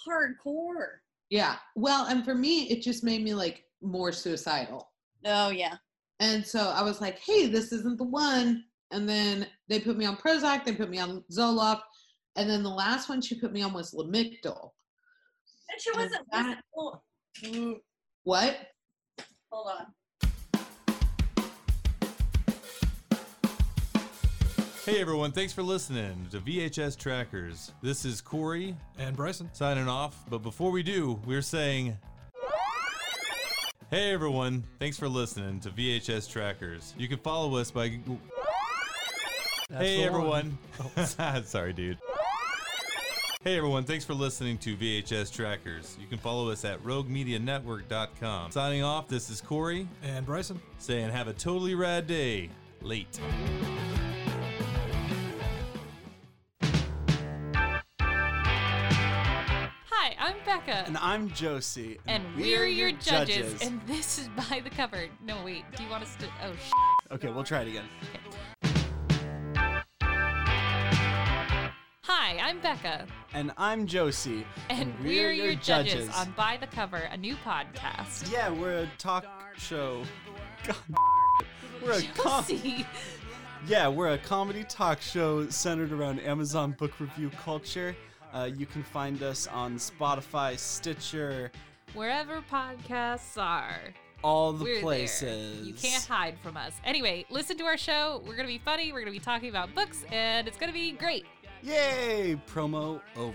hardcore. yeah. Well, and for me, it just made me like more suicidal. Oh, yeah. And so I was like, hey, this isn't the one. And then they put me on Prozac, they put me on Zoloft. And then the last one she put me on was Lamictal. And she wasn't. that- What? Hold on. Hey everyone, thanks for listening to VHS Trackers. This is Corey And Bryson. signing off, but before we do, we're saying Hey everyone, thanks for listening to VHS Trackers. You can follow us by That's Hey the one. everyone. Oh. (laughs) Sorry, dude. Hey everyone, thanks for listening to VHS Trackers. You can follow us at roguemedianetwork.com. Signing off, this is Corey And Bryson. saying have a totally rad day. Late. Hi, I'm Becca. And I'm Josie. and we're, your judges, and this is by the cover. No, wait. Do you want us to? Oh, sh- okay, we'll try it again. Hi, I'm Becca, And I'm Josie. and we're, your, judges, on By the Cover, a new podcast. Yeah, we're a talk show. God. We're a com- yeah, we're a comedy talk show centered around Amazon book review culture. Uh, you can find us on Spotify, Stitcher, wherever podcasts are, all the we're there. places. You can't hide from us. Anyway, listen to our show. We're gonna be funny. We're gonna be talking about books, and it's gonna be great. Yay! Promo over.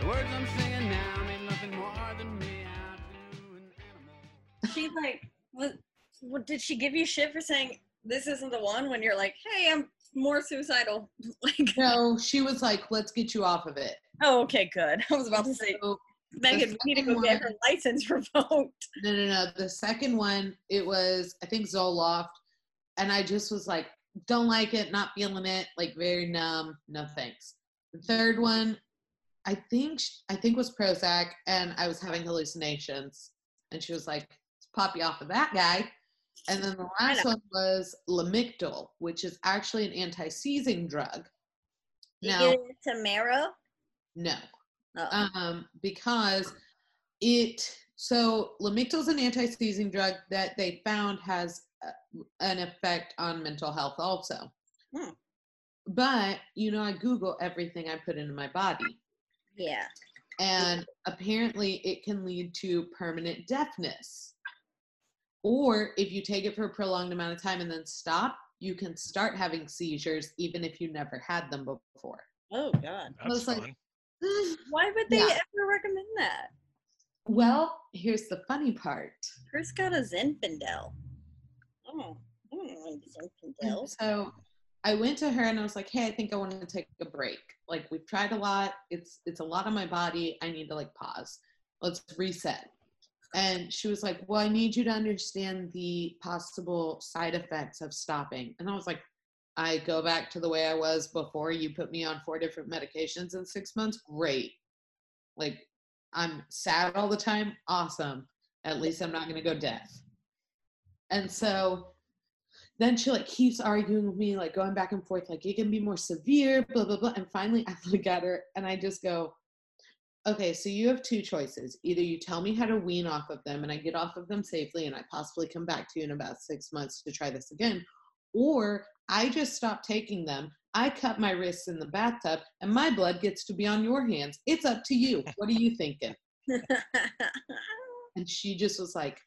The words I'm singing now mean nothing more than me out to an animal. She like, what, what? Did she give you shit for saying this isn't the one when you're like, hey, I'm more suicidal? (laughs) like, No, she was like, let's get you off of it. oh, okay, good. I was about to say, So, Megan, we need to go second get one- her license (laughs) revoked. no, no, no. The second one, it was, I think, Zoloft. And I just was like, don't like it, not feeling it, like very numb, no thanks. The third one, I think, I think was Prozac, and I was having hallucinations. And she was like, pop you off of that guy. And then the last one was Lamictal, which is actually an anti-seizing drug. Did Now, you give it to Marrow? no. Oh. um, because it so Lamictal is an anti-seizing drug that they found has an effect on mental health also. Hmm. But you know, I Google everything I put into my body, yeah. and apparently it can lead to permanent deafness. Or if you take it for a prolonged amount of time and then stop, you can start having seizures even if you never had them before. Oh God. That's was like- fun. (sighs) Why would they Yeah. ever recommend that? well, here's the funny part. Chris got a Zinfandel. Oh, I don't like Zinfandel. So I went to her and I was like, "Hey, I think I want to take a break. Like we've tried a lot. It's it's a lot on my body. I need to like pause. Let's reset." And she was like, "Well, I need you to understand the possible side effects of stopping." And I was like, "I go back to the way I was before you put me on four different medications in 6 months. Great. Like I'm sad all the time. Awesome. At least I'm not going to go deaf." And so then she like keeps arguing with me, like going back and forth, like it can be more severe, blah blah blah. And finally, (laughs) I look at her and I just go, "Okay, so you have two choices. Either you tell me how to wean off of them, and I get off of them safely, and I possibly come back to you in about six months to try this again, or I just stop taking them. I cut my wrists in the bathtub, and my blood gets to be on your hands. It's up to you. What are you thinking?" (laughs) And she just was like,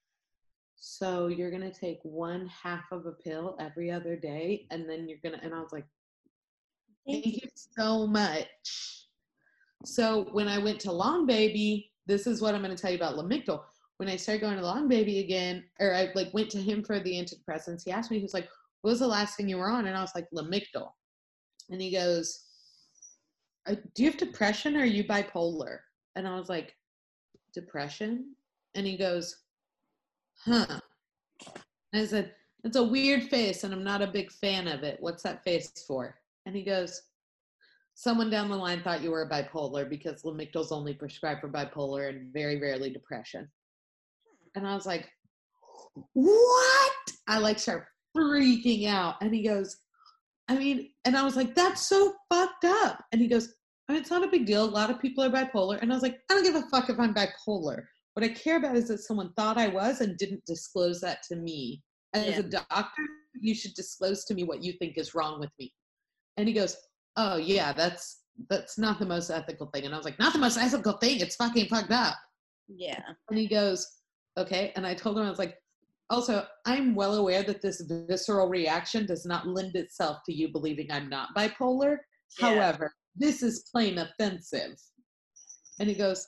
So you're going to take one half of a pill every other day, and then you're going to, and I was like, Thank you so much. So when I went to Long Baby, this is what I'm going to tell you about Lamictal. When I started going to Long Baby again, or I like went to him for the antidepressants, he asked me, he was like, "What was the last thing you were on?" And I was like, "Lamictal." And he goes, "Uh, "Do you have depression or are you bipolar?" And I was like, "Depression." And he goes, "Huh." And I said, "It's a weird face, and I'm not a big fan of it. What's that face for?" And he goes, someone down the line thought you were bipolar because Lamictal's only prescribed for bipolar and very rarely depression. And I was like, what? I like start freaking out. And he goes, I mean, and I was like, that's so fucked up. And he goes, I mean, it's not a big deal. A lot of people are bipolar. And I was like, I don't give a fuck if I'm bipolar. What I care about is that someone thought I was and didn't disclose that to me. As Yeah. a doctor, you should disclose to me what you think is wrong with me. And he goes, Oh yeah, that's that's not the most ethical thing. And I was like, Not the most ethical thing. It's fucking fucked up. yeah. And he goes, Okay. And I told him I was like, also, I'm well aware that this visceral reaction does not lend itself to you believing I'm not bipolar. Yeah. However, this is plain offensive. And he goes,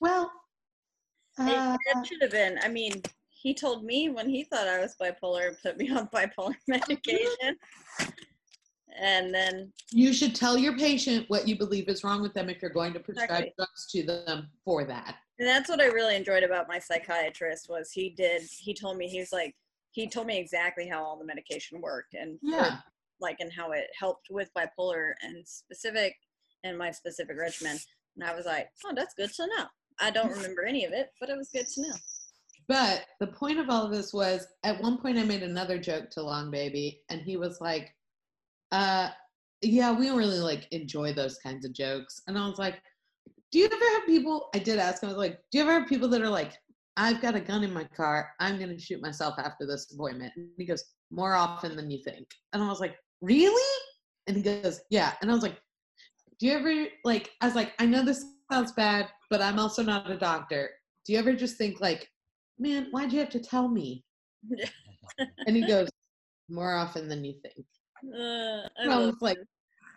Well, uh, it should have been. I mean, he told me when he thought I was bipolar and put me on (laughs) bipolar medication. And then, you should tell your patient what you believe is wrong with them if you're going to prescribe Exactly. drugs to them for that. and that's what I really enjoyed about my psychiatrist was he did. He told me he's like he told me exactly how all the medication worked and for- Yeah. like and how it helped with bipolar and specific and my specific regimen. And I was like, oh, that's good to know. I don't remember any of it, but it was good to know. But the point of all of this was at one point I made another joke to Long Baby, and he was like, uh, yeah, we don't really like enjoy those kinds of jokes. And I was like, Do you ever have people I did ask him, I was like, Do you ever have people that are like, I've got a gun in my car, I'm gonna shoot myself after this appointment? And he goes, More often than you think. And I was like, Really? And he goes, Yeah. And I was like, Do you ever like I was like, I know this sounds bad, but I'm also not a doctor. Do you ever just think like, man, why'd you have to tell me? (laughs) and he goes, more often than you think. Uh, I And I was like,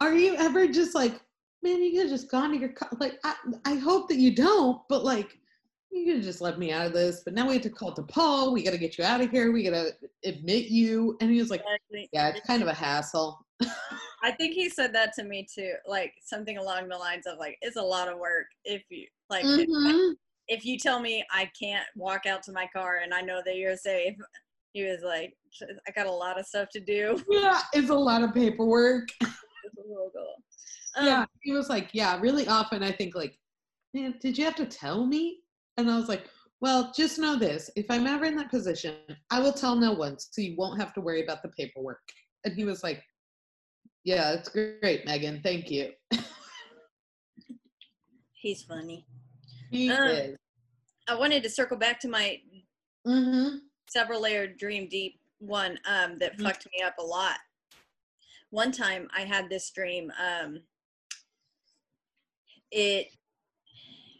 are you ever just like, man, you could have just gone to your, co-. like, I, I hope that you don't, but like, you could have just let me out of this. But now we have to call DePaul. We got to get you out of here. We got to admit you. And he was like, exactly. yeah, it's kind of a hassle. (laughs) I think he said that to me too, like something along the lines of like, it's a lot of work if you like if, Mhm. if you tell me I can't walk out to my car and I know that you're safe. He was like, I got a lot of stuff to do. Yeah, it's a lot of paperwork. (laughs) Um, yeah, he was like, yeah, really often I think like, man, did you have to tell me? And I was like, well, just know this: if I'm ever in that position, I will tell no one, so you won't have to worry about the paperwork. And he was like, yeah, that's great, Megan. Thank you. He's funny. He Um, is. I wanted to circle back to my Mm-hmm. several layered dream deep one um, that Mhm. fucked me up a lot. One time I had this dream. Um, it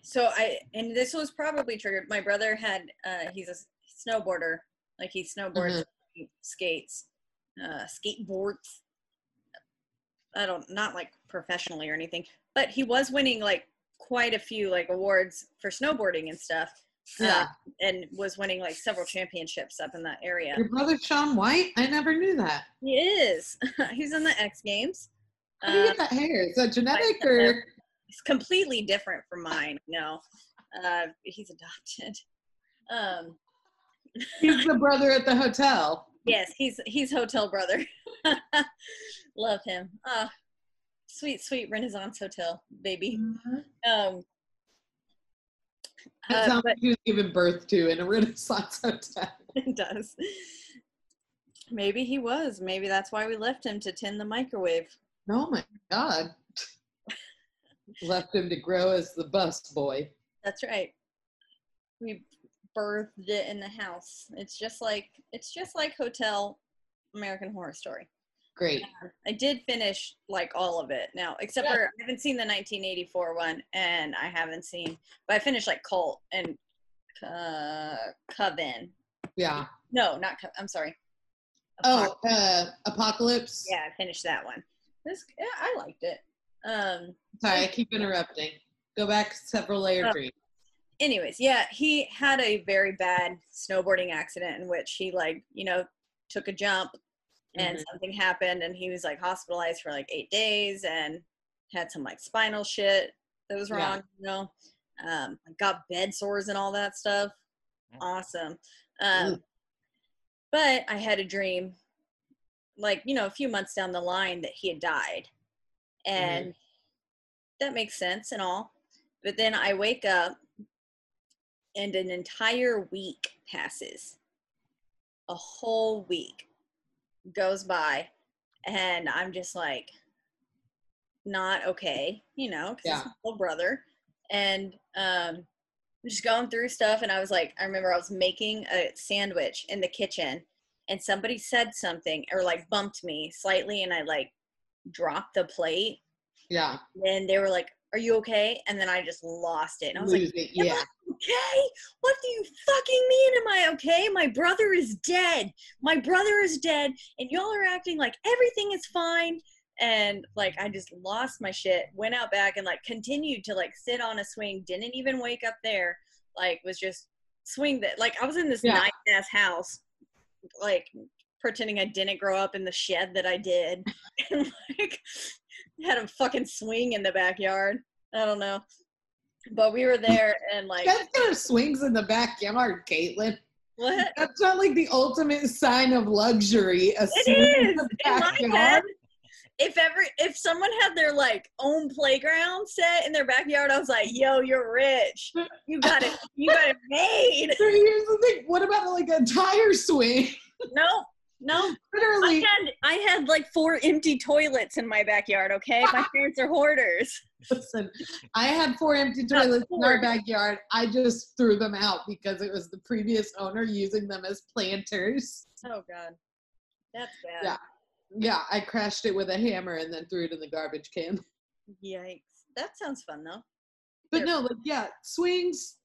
so I and this was probably triggered. My brother had uh, he's a snowboarder, like he snowboards, skates, uh, skateboards. I don't not like professionally or anything, but he was winning like quite a few like awards for snowboarding and stuff. uh, and was winning like several championships up in that area. Your brother Shaun White? I never knew that. He is. (laughs) He's in the X Games. How do you Uh, get that hair? Is that genetic or? it's completely different from mine. No, uh, he's adopted. Um, He's the brother at the hotel. (laughs) yes, he's he's hotel brother. (laughs) Love him. Ah, sweet, sweet Renaissance hotel baby. Um, That uh, sounds but like he was given birth to in a (laughs) Renaissance hotel. (laughs) it does. Maybe he was. Maybe that's why we left him to tend the microwave. Oh my god. (laughs) Left him to grow as the bus boy. That's right. We birthed it in the house. It's just like it's just like Hotel American Horror Story. Great. I did finish like all of it now, except Yeah. for I haven't seen the 1984 one, and I haven't seen, but I finished like Cult and uh, Coven. Yeah. No, not Co- I'm sorry. Oh, uh, Apocalypse. yeah, I finished that one. This yeah, I liked it. Um, Sorry, I keep interrupting. Go back several layer Oh. anyways, yeah, he had a very bad snowboarding accident in which he like, you know, took a jump and Mhm. something happened and he was like hospitalized for like eight days and had some like spinal shit that was Yeah. wrong, you know. Um, got bed sores and all that stuff. Awesome. Um, but I had a dream, like, you know, a few months down the line that he had died. And that makes sense and all. But then I wake up and an entire week passes. A whole week goes by, and I'm just like, not okay, you know, because Yeah. it's my little brother. And um, I'm just going through stuff, and I was like, I remember I was making a sandwich in the kitchen, and somebody said something or like bumped me slightly, and I like dropped the plate, Yeah. and they were like, "Are you okay?" And then I just lost it, and I was like, it. Yeah. Okay? What do you fucking mean? Am I okay? My brother is dead. My brother is dead, and y'all are acting like everything is fine. And like I just lost my shit. Went out back and like continued to like sit on a swing. Didn't even wake up there. Like was just swing that. Like I was in this Yeah. nice ass house, like pretending I didn't grow up in the shed that I did, (laughs) and like had a fucking swing in the backyard. I don't know. But we were there and like That's are swings in the backyard, Caitlin. what? That's not like the ultimate sign of luxury. A It swing in is in my head. If every if someone had their like own playground set in their backyard, I was like, "Yo, you're rich. You got it. You got it (laughs) made." So here's the thing. What about like a tire swing? No, no. I Literally, had I had like four empty toilets in my backyard. Okay, my (laughs) parents are hoarders. listen. I had four empty Not toilets in our backyard. I just threw them out because it was the previous owner using them as planters. Oh God, that's bad. Yeah. Yeah, I crashed it with a hammer and then threw it in the garbage can. Yikes. That sounds fun though. But Sure. no, like yeah, swings,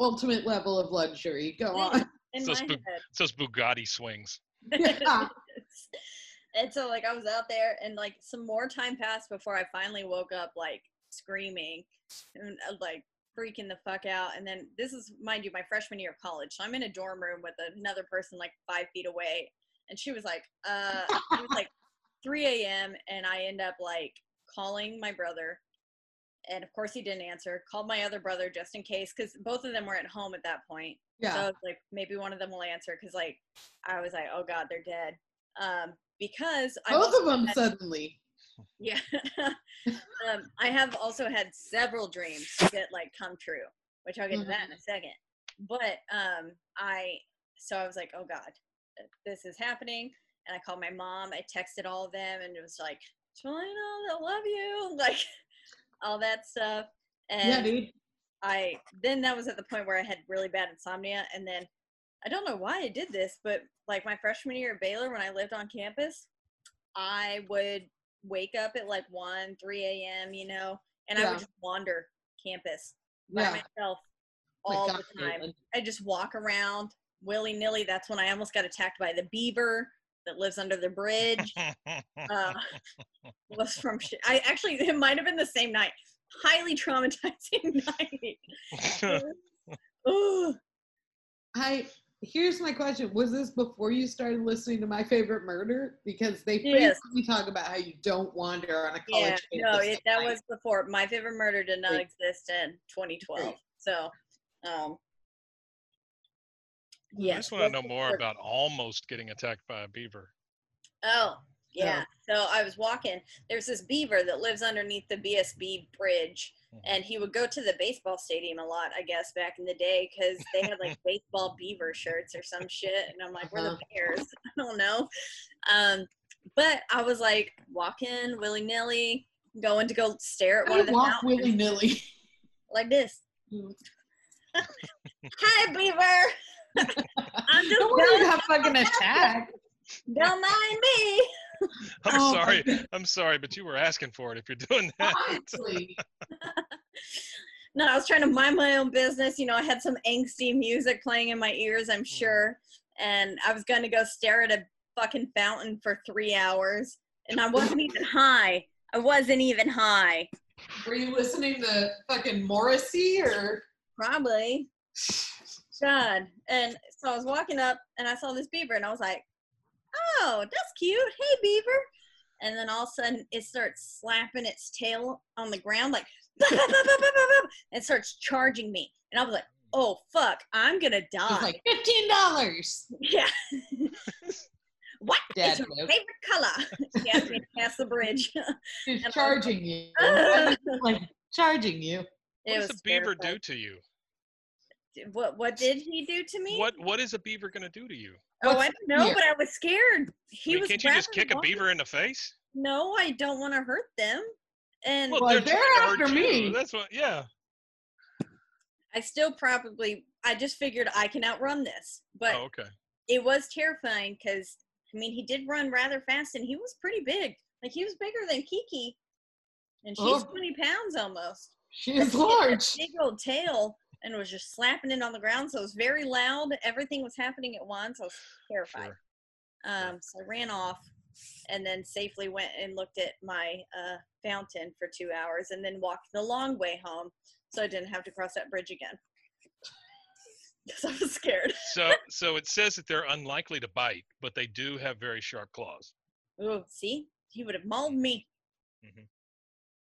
ultimate level of luxury. Go on. In So my spook- head. It's those Bugatti swings. Yeah. (laughs) and so like I was out there and like some more time passed before I finally woke up like screaming and uh, like freaking the fuck out. And then this is mind you my freshman year of college. So I'm in a dorm room with another person like five feet away. And she was like, uh it was like (laughs) 3 a.m. and I end up like calling my brother. And of course he didn't answer. Called my other brother just in case because both of them were at home at that point. So I Yeah. was like, maybe one of them will answer because like I was like, oh god, they're dead. Um, because I Both of them suddenly. yeah. (laughs) um, I have also had several dreams that like come true, which I'll get to that in a second. But um, I so I was like, oh god, this is happening, and I called my mom. I texted all of them, and it was like, Jelena, I love you, (laughs) like all that stuff. And Yeah, dude. I then that was at the point where I had really bad insomnia, and then I don't know why I did this, but like my freshman year at Baylor, when I lived on campus, I would wake up at like one, three a.m. You know, and I would just wander campus by Yeah. myself My all God, the time. I just walk around willy nilly. That's when I almost got attacked by the beaver. That lives under the bridge (laughs) uh, (laughs) was from. Sh- I actually it might have been the same night. Highly traumatizing (laughs) night. Ooh. I here's my question: Was this before you started listening to My Favorite Murder? Because they Yes. frequently talk about how you don't wander on a Yeah, college no, campus it, at that was before. My favorite murder did not Great. exist in 2012. Great. So, um, I just want to know more before- about almost getting attacked by a beaver. Oh, yeah. So I was walking. There's this beaver that lives underneath the BSB bridge, Mhm. and he would go to the baseball stadium a lot, I guess, back in the day, because they had like baseball beaver shirts or some shit. And I'm like, we're the Uh-huh. Bears. (laughs) I don't know. Um, but I was like walking willy nilly, going to go stare at I one of the walk willy nilly. like this. (laughs) Hi, beaver. I'm just Don't worry about fucking attack. Don't mind me. I'm Oh, sorry. God. I'm sorry, but you were asking for it if you're doing that. Honestly, (laughs) No, I was trying to mind my own business. You know, I had some angsty music playing in my ears, I'm mm. sure. And I was going to go stare at a fucking fountain for three hours. And I wasn't even (laughs) high. I wasn't even high. were you listening to fucking Morrissey or? Probably. (laughs) God. And so I was walking up and I saw this beaver and I was like, oh, that's cute. Hey, beaver. And then all of a sudden it starts slapping its tail on the ground like, (laughs) and starts charging me. And I was like, oh, fuck, I'm going to die. like fifteen dollars. (laughs) yeah. (laughs) what Dad is your joke. favorite color? He asked me to pass the bridge. He's And I was charging you. like charging you. What does was a beaver terrifying. do to you? What, what did he do to me? What What is a beaver going to do to you? Oh, What's I don't know, here? but I was scared. I He mean, was can't you just rather kick a beaver in the face? No, I don't want to hurt them. And Well, Well, they're, they're trying to after you. me. That's what. Yeah. I still probably, I just figured I can outrun this. But Oh, okay. it was terrifying because, I mean, he did run rather fast and he was pretty big. Like, he was bigger than Kiki. And she's Oh. 20 pounds almost. She And is she had that large. Big old tail and was just slapping it on the ground. So it was very loud. Everything was happening at once. I was terrified. Sure. Um, so I ran off and then safely went and looked at my uh, fountain for two hours and then walked the long way home so I didn't have to cross that bridge again. (laughs) Because I was scared. (laughs) So so it says that they're unlikely to bite, but they do have very sharp claws. Oh, see? He would have mauled me, Mhm.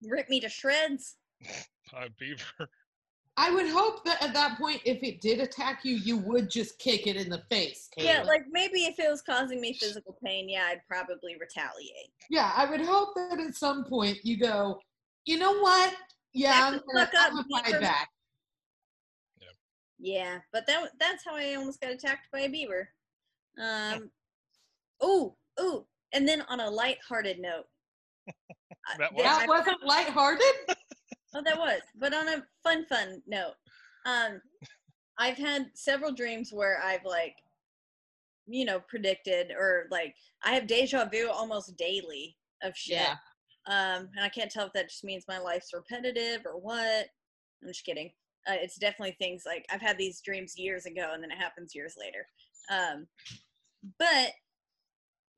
ripped me to shreds. (laughs) A beaver. I would hope that at that point, if it did attack you, you would just kick it in the face. Yeah, like maybe if it was causing me physical pain, yeah, I'd probably retaliate. yeah. I would hope that at some point you go, you know what? Yeah, Back I'm gonna, fuck up, I'm gonna beaver." fight back. Yeah, but that that's how I almost got attacked by a beaver. Um, ooh, ooh, and then on a light-hearted note, (laughs) That was? That wasn't lighthearted. Oh, that was. But on a fun, fun note, um, I've had several dreams where I've like, you know, predicted or like I have deja vu almost daily of shit. Yeah. Um, and I can't tell if that just means my life's repetitive or what. I'm just kidding. Uh, it's definitely things like I've had these dreams years ago and then it happens years later. Um, but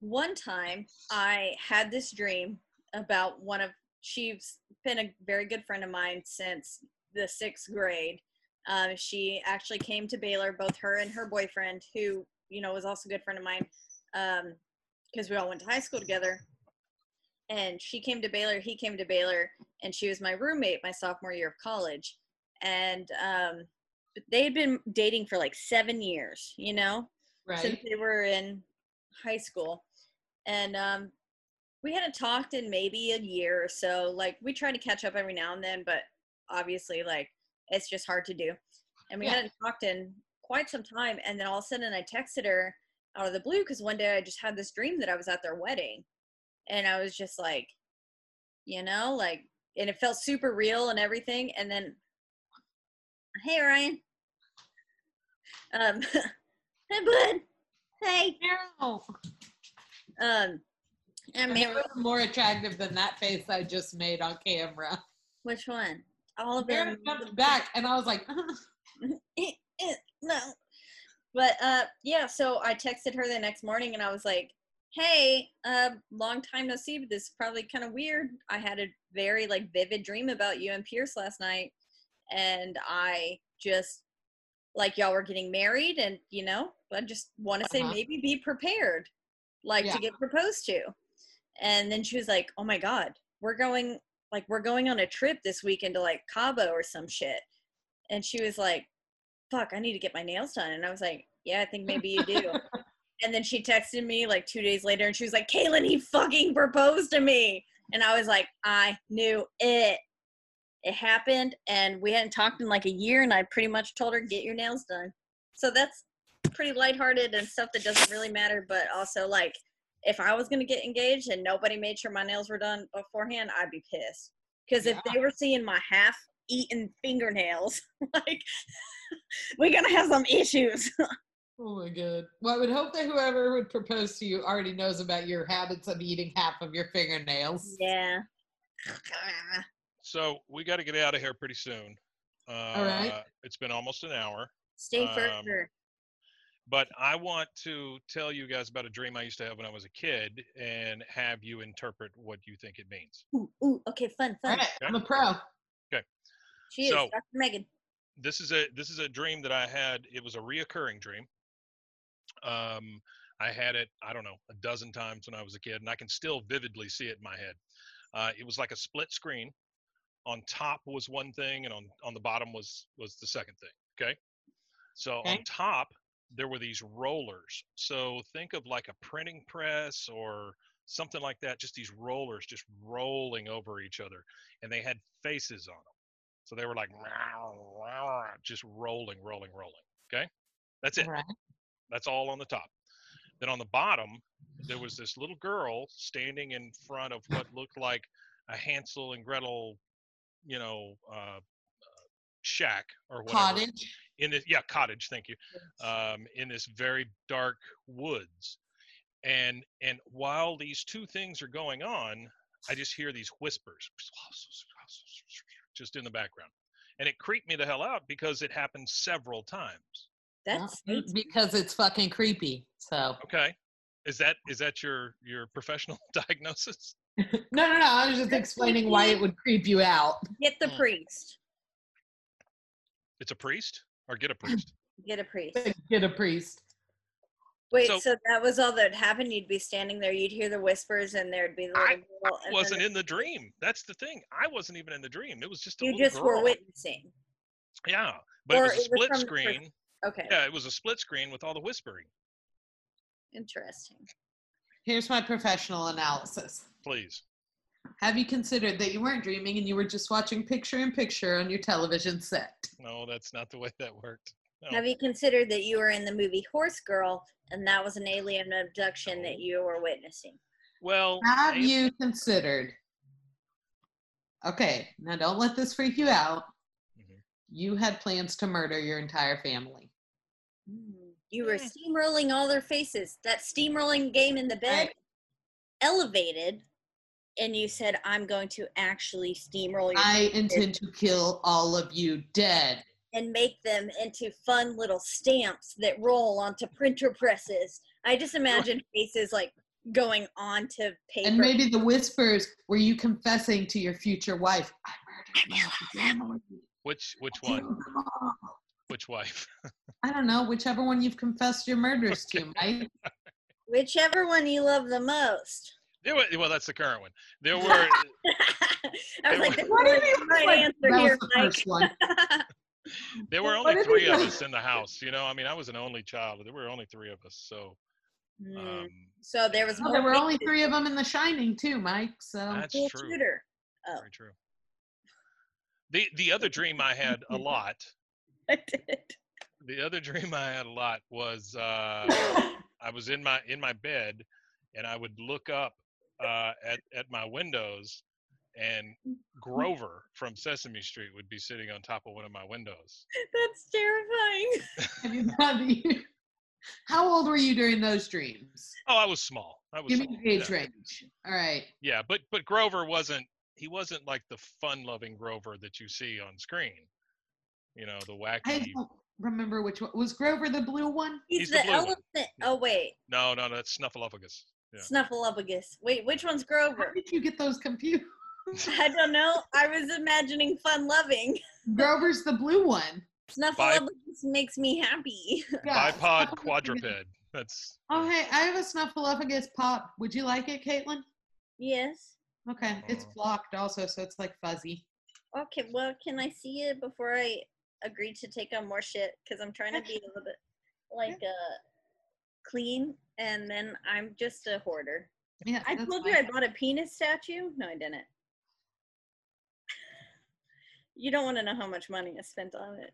one time I had this dream about one of she's been a very good friend of mine since the sixth grade. Um, she actually came to Baylor, both her and her boyfriend, who you know was also a good friend of mine, because we all went to high school together. And she came to Baylor, he came to Baylor, and she was my roommate my sophomore year of college. And um, they had been dating for like seven years, you know, since they were in high school. And um, we hadn't talked in maybe a year or so. Like we try to catch up every now and then, but obviously, like it's just hard to do. And we Yeah. hadn't talked in quite some time. And then all of a sudden, I texted her out of the blue because one day I just had this dream that I was at their wedding, and I was just like, you know, like, and it felt super real and everything. And then, hey Ryan, um, (laughs) hey bud, hey, No. um, and I've man, more attractive than that face I just made on camera. which one? All of Mary them. back, and I was like, (laughs) no. But uh yeah, so I texted her the next morning and I was like, hey, uh, long time no see, but this is probably kind of weird. I had a very like vivid dream about you and Pierce last night, and I just like y'all were getting married, and you know, I just want to say Uh-huh. maybe be prepared, like Yeah. to get proposed to. And then she was like, "Oh my God, we're going like we're going on a trip this weekend to like Cabo or some shit," and she was like, "Fuck, I need to get my nails done," and I was like, "Yeah, I think maybe you do." (laughs) And then she texted me like two days later and she was like, Kaylin, he fucking proposed to me. And I was like, I knew it. It happened and we hadn't talked in like a year and I pretty much told her, get your nails done. So that's pretty lighthearted and stuff that doesn't really matter. But also, like, if I was going to get engaged and nobody made sure my nails were done beforehand, I'd be pissed. Because if they were seeing my half eaten fingernails, (laughs) like, we're going to have some issues. (laughs) Oh my god. Well, I would hope that whoever would propose to you already knows about your habits of eating half of your fingernails. yeah. So we got to get out of here pretty soon. Uh, right. It's been almost an hour, Stay Um, further. But I want to tell you guys about a dream I used to have when I was a kid and have you interpret what you think it means. Ooh, ooh, okay, fun, All fun. right, I'm a pro. She is So- Dr. Megan. This is a this is a dream that I had. It was a reoccurring dream. Um, I had it I don't know a dozen times when I was a kid, and I can still vividly see it in my head. Uh, it was like a split screen. On top was one thing, and on on the bottom was was the second thing. Okay, so Okay. on top there were these rollers. So think of like a printing press or something like that. Just these rollers just rolling over each other, and they had faces on them. So they were like just rolling, rolling, rolling. Okay, that's it. Right. That's all on the top. Then on the bottom, there was this little girl standing in front of what looked like a Hansel and Gretel, you know, uh, uh, shack or whatever. Cottage. In this, yeah, cottage. Thank you. Um, in this very dark woods, and and while these two things are going on, I just hear these whispers, just in the background, and it creeped me the hell out because it happened several times. That's Well, because it's fucking creepy. So Okay. Is that is that your your professional (laughs) diagnosis? (laughs) no, no, no. I was just explaining why it would creep you out. get the Mm. priest. It's a priest or get a priest? Get a priest. Get a priest. Wait, So- so, that was all that happened? You'd be standing there, you'd hear the whispers, and there'd be the I girl. and then wasn't in the dream. That's the thing. I wasn't even in the dream. It was just a You little just were witnessing. Yeah, but Or it was a it split from the screen. Okay, Yeah, it was a split screen with all the whispering. interesting. Here's my professional analysis. Please. Have you considered that you weren't dreaming and you were just watching picture in picture on your television set? No, that's not the way that worked. No. Have you considered that you were in the movie Horse Girl, and that was an alien abduction that you were witnessing? Well, Have I- you considered? Okay, now don't let this freak you out. Mhm. You had plans to murder your entire family. You were Mm. steamrolling all their faces. That steamrolling game in the bed Right. elevated, and you said, I'm going to actually steamroll your I intend to kill all of you dead. and make them into fun little stamps that roll onto printer presses. I just imagine faces like going onto paper. And maybe the whispers were you confessing to your future wife, I murdered my family. which which one? Which wife? (laughs) I don't know, whichever one you've confessed your murders to, Mike. (laughs) Whichever one you love the most. There were, well, that's the current one. There (laughs) were I was like, were- "This What do is you the mean? right Like, answer that was here, the Mike. first one. (laughs) there were only did three of us in the house. You know, I mean, I was an only child. There were only three of us. So, Hmm. um, so there was Oh, there were only three of them in The Shining, too, Mike. So that's true. shooter. Oh, Very true. The the other dream I had a (laughs) lot. I did. The other dream I had a lot was uh, I was in my in my bed, and I would look up uh, at at my windows, and Grover from Sesame Street would be sitting on top of one of my windows. (laughs) That's terrifying. Have you done you- How old were you during those dreams? Oh, I was small. I was Give me small, the age yeah. range. All right. Yeah, but but Grover wasn't he wasn't like the fun-loving Grover that you see on screen. You know, the wacky I don't remember which one. Was Grover the blue one? He's, He's the, the blue one. elephant. Oh wait, No, no, no, that's Snuffleupagus. Yeah. Snuffleupagus. Wait, which one's Grover? How did you get those confused? (laughs) I don't know. I was imagining fun loving. Grover's the blue one. Snuffleupagus makes me happy. Yeah, Bipod quadruped. That's Oh, hey, I have a snuffleupagus pop. Would you like it, Caitlin? yes. Okay, it's Oh. blocked also, so it's like fuzzy. Okay, well, can I see it before I agree to take on more shit? Because I'm trying to be a little bit like uh clean, and then I'm just a hoarder. Yeah, I that's told you. I bought a penis statue. No, I didn't. (laughs) You don't want to know how much money I spent on it.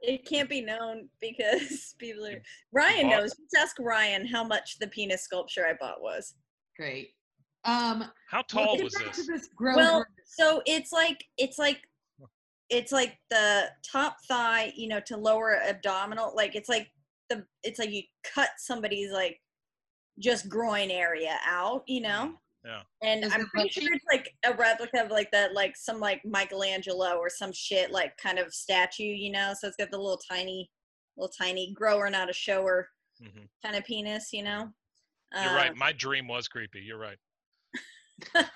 It can't be known (laughs) because people are. Ryan bought- knows. Just ask Ryan how much the penis sculpture I bought was. Great. Um, how tall get was this? this Grover. Well, so it's like it's like it's like the top thigh, you know, to lower abdominal. Like it's like the it's like you cut somebody's like just groin area out, you know. Yeah. And Is I'm pretty bushy? sure it's like a replica of like that, like some like Michelangelo or some shit, like kind of statue, you know. So it's got the little tiny, little tiny grower, not a shower Mhm. kind of penis, you know. You're Um, right. My dream was creepy. You're right. (laughs)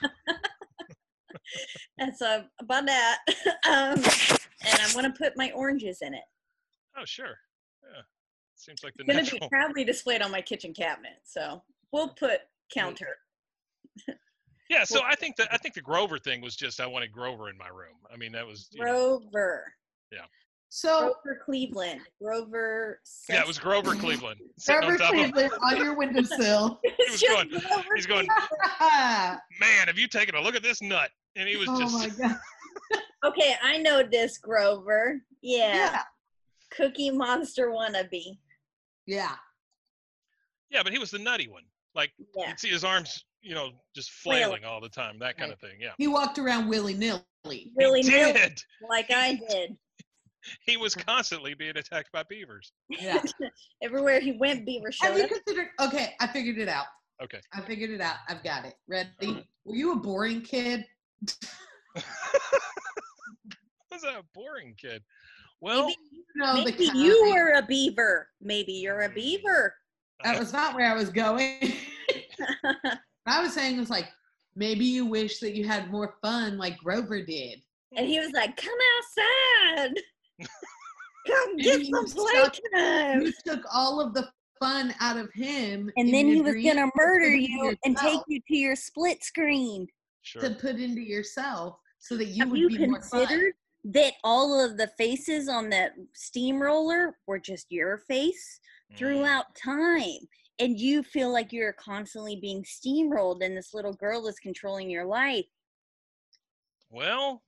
And so about that, (laughs) um, and I'm gonna put my oranges in it. Oh, sure. Yeah. Seems like the It's gonna natural. be proudly displayed on my kitchen cabinet. So we'll put counter. (laughs) Yeah, so I think that I think the Grover thing was just I wanted Grover in my room. I mean, that was Grover. know, Grover. so Grover Cleveland. Grover. yeah, it was Grover Cleveland Grover on top of. Cleveland on your windowsill. (laughs) It's was just going- Grover He's going, oh man, have you taken a look at this nut? And he was oh just Oh my (laughs) god. Okay, I know this Grover. Yeah. Yeah. Cookie Monster wannabe. Yeah. yeah, but he was the nutty one. Like Yeah. you'd see his arms, you know, just Flailing. flailing all the time, that kind of thing. Yeah, He walked around willy nilly. Really he nil did. like I did. (laughs) He was constantly being attacked by beavers. Yeah. (laughs) Everywhere he went, Beaver showed Have you considered? Okay, I figured it out. Okay. I figured it out. I've got it. Ready? Were you a boring kid? (laughs) was that a boring kid? Well, Maybe, No, the maybe kind. you were a beaver. Maybe you're a beaver. That was not where I was going. (laughs) what I was saying was like, maybe you wish that you had more fun like Grover did. and he was like, "Come outside, (laughs) come get you some suck. playtime." You took all of the fun out of him. And then he was gonna murder you and take you to your split screen. sure. to put into yourself so that you Have would you be more fun. considered that all of the faces on that steamroller were just your face Mm. throughout time? And you feel like you're constantly being steamrolled, and this little girl is controlling your life. Well,